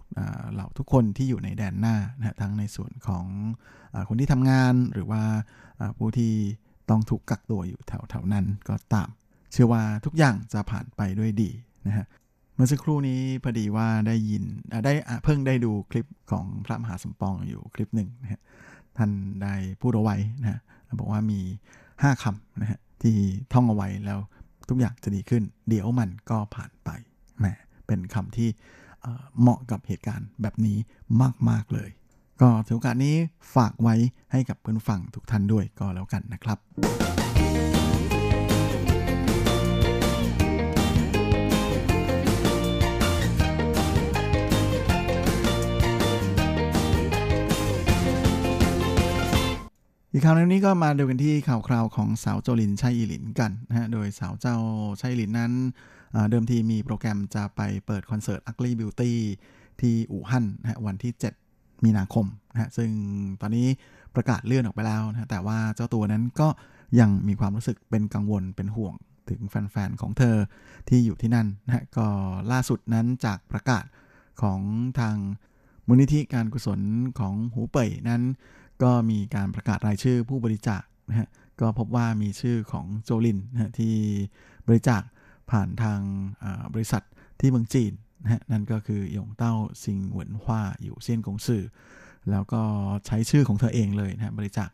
E: เหล่าทุกคนที่อยู่ในแดนหน้านะฮะทั้งในส่วนของอคนที่ทำงานหรือว่าอ่าผู้ที่ต้องถูกกักตัวอยู่แถวๆนั้นก็ตาม เชื่อว่าทุกอย่างจะผ่านไปด้วยดีนะฮะเมื่อสักครู่นี้พอดีว่าได้ยินได้เพิ่งได้ดูคลิปของพระมหาสมปองอยู่คลิปหนึ่งนะฮะท่านได้พูดเอาไว้นะฮะบอกว่ามี 5คำนะฮะที่ท่องเอาไว้แล้วทุกอย่างจะดีขึ้น เดี๋ยวมันก็ผ่านไปแหมเป็นคำที่เหมาะกับเหตุการณ์แบบนี้มาก ๆ เลย ก็ถือโอกาสนี้ฝากไว้ให้กับเพื่อนฟังทุกท่านด้วยก็แล้วกันนะครับ อีกคราวนี้ก็มาดูกันที่ข่าวคราวของสาวโจลินชัยอิหลินกันนะฮะ โดยสาวเจ้าชัยอิหลินนั้นเดิมทีมีโปรแกรมจะไปเปิดคอนเสิร์ต Ugly Beauty ที่อู่ฮั่นนะฮะวันที่ 7 มีนาคมนะฮะ ซึ่งตอนนี้ประกาศเลื่อนออกไปแล้วนะแต่ว่าเจ้าตัวนั้นก็ยังมีความรู้สึกเป็นกังวลเป็นห่วงถึงแฟนๆ ของเธอที่อยู่ที่นั่นนะฮะ ก็ล่าสุดนั้นจากประกาศของทางมูลนิธิการกุศลของหูเป่ยนั้น ก็มีการประกาศรายชื่อผู้บริจาคนะฮะก็พบว่ามีชื่อของโจลินนะที่บริจาคผ่านทางบริษัทที่เมืองจีนนะฮะนั่นก็คือหยงเต้าซิงเหวินฮวาอยู่เซียนกงสื่อแล้วก็ใช้ชื่อของเธอเองเลยนะบริจาค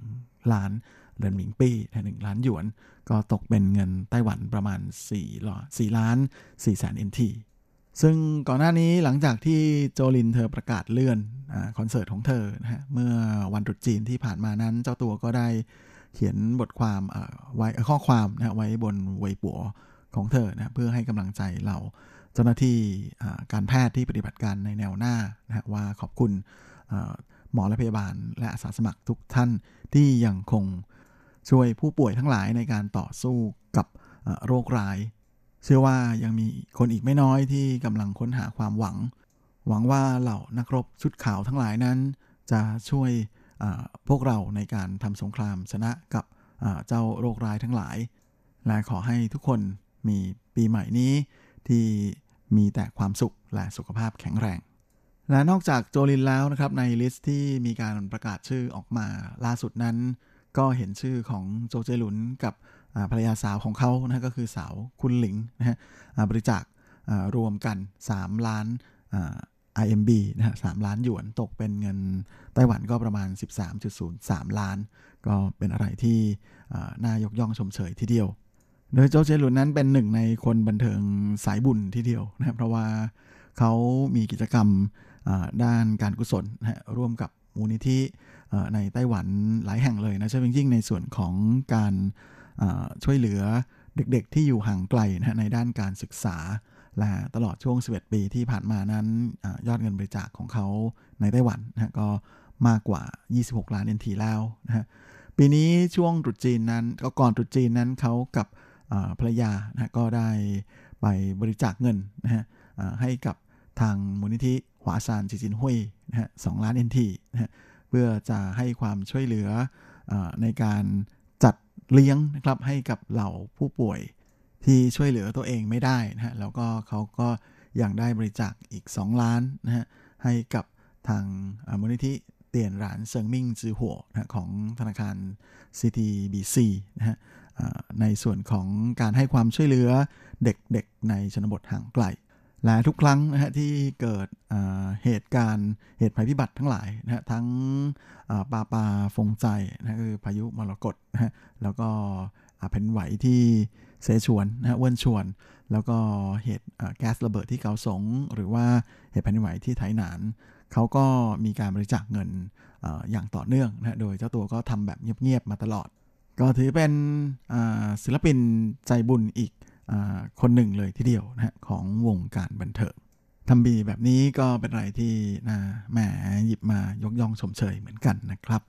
E: 1 ล้านเหรียญหมิงปี้หนึ่งล้านหยวน ก็ตกเป็นเงินไต้หวันประมาณ4 4ล้าน4แสนเอ็นที ซึ่งก่อนหน้านี้หลังจากที่โจลินเธอประกาศเลื่อนอคอนเสิร์ตของเธอนะฮะเมื่อวันตรุษจีนที่ผ่านมานั้นเจ้าตัวก็ได้เขียนบทความไว้ข้อความนะไว้บนเวยปัวของเธอนะเพื่อให้กำลังใจเราเจ้าหน้าที่การแพทย์ที่ปฏิบัติการในแนวหน้านะว่าขอบคุณหมอและพยาบาล และอาสาสมัครทุกท่านที่ยังคงช่วยผู้ป่วยทั้งหลายในการต่อสู้กับโรคร้าย เชื่อว่ายังมีคนอีกไม่น้อยที่กำลังค้นหาความหวัง หวังว่าเหล่านักรบชุดขาวทั้งหลายนั้น จะช่วยพวกเราในการทำสงครามชนะกับเจ้าโรคร้ายทั้งหลาย และขอให้ทุกคนมีปีใหม่นี้ที่มีแต่ความสุขและสุขภาพแข็งแรง และนอกจากโจลินแล้วนะครับในลิสต์ที่มีการประกาศชื่อออกมาล่าสุดนั้น ก็เห็นชื่อของโจเจลุนกับ ภรรยาสาวของเขานะก็คือสาวคุณหลิงนะฮะบริจาครวมกัน 3 ล้าน IMB นะฮะสล้านหยวนตกเป็นเงินไต้หวันก็ประมาณ 13.03 ล้าน ก็เป็นอะไรที่น่ายกย่องชมเชยทีเดียวโดยโจเจหลุนนั้นเป็นหนึ่งในคนบันเทิงสายบุญทีเดียวนะเพราะว่าเขามีกิจกรรมด้านการกุศลนะร่วมกับมูลนิธิในไต้หวันหลายแห่งเลยนะเฉพาะยิ่งในส่วนของการ ช่วยเหลือเด็กๆ ที่อยู่ห่างไกลนะในด้านการศึกษา และตลอดช่วง 11 ปีที่ผ่านมานั้นอยอดเงินบริจาคของเขาในไต้หวันนะก็มากกว่า 26 ล้านเยนทีแล้วนะปีนี้ช่วงตรุษจีนนั้นก็ก่อนตรุษจีนนั้นเขากับภรรยานะก็ได้ไปบริจาคเงินนะฮะให้กับทางมูลนิธิหวาซานจิจินหุยนะฮะสล้านเยนทีนะฮะเพื่อจะให้ความช่วยเหลืออในการ เลี้ยงนะครับให้กับเหล่าผู้ป่วยที่ช่วยเหลือตัวเองไม่ได้นะฮะแล้วก็เขาก็ยังได้บริจาคอีก 2 ล้านนะฮะให้กับทางมูลนิธิเตียนหลานเซิงมิ่งจือหัวนะของธนาคาร CTBC นะฮะในส่วนของการให้ความช่วยเหลือเด็กๆในชนบทห่างไกล และทุกครั้งนะฮะที่เกิดเหตุการณ์เหตุภัยพิบัติทั้งหลายนะฮะทั้งปาปาฟงใจนะคือพายุมรกตนะฮะแล้วก็แผ่นไหวที่เสฉวนนะฮะเวินชวน แล้วก็เหตุแก๊สระเบิดที่เกาสง หรือว่าเหตุแผ่นไหวที่ไทหนานเขาก็มีการบริจาคเงินออย่างต่อเนื่องนะโดยเจ้าตัวก็ทำแบบเงียบๆมาตลอด ก็ถือเป็นศิลปินใจบุญอีก คนหนึ่งเลยทีเดียวนะของวงการบันเทิงทำบีแบบนี้ก็เป็นอะไรที่นะแหมหยิบมายกย่องชมเชยเหมือนกันนะครับ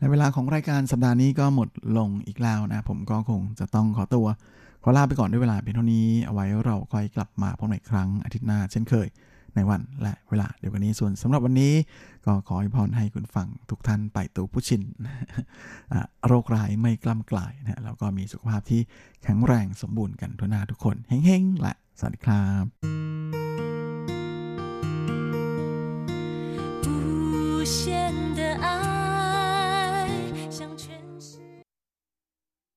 E: ในเวลาของรายการสัปดาห์นี้ก็หมดลงอีกแล้วนะ ผมก็คงจะต้องขอตัว ขอลาไปก่อนด้วยเวลาเพียงเท่านี้ เอาไว้เราค่อยกลับมาพบใหม่ครั้งอาทิตย์หน้าเช่นเคย ในวันและเวลาเดียวกันนี้ส่วนสำหรับวันนี้ ก็ขอให้พรให้คุณฟังทุกท่านไปตูผู้ชินโรคร้ายไม่กล้ำกลายนะแล้วก็มีสุขภาพที่แข็งแรงสมบูรณ์กันทุกหน้าทุกคนเฮ้งๆและสวัสดีครับ
C: 现。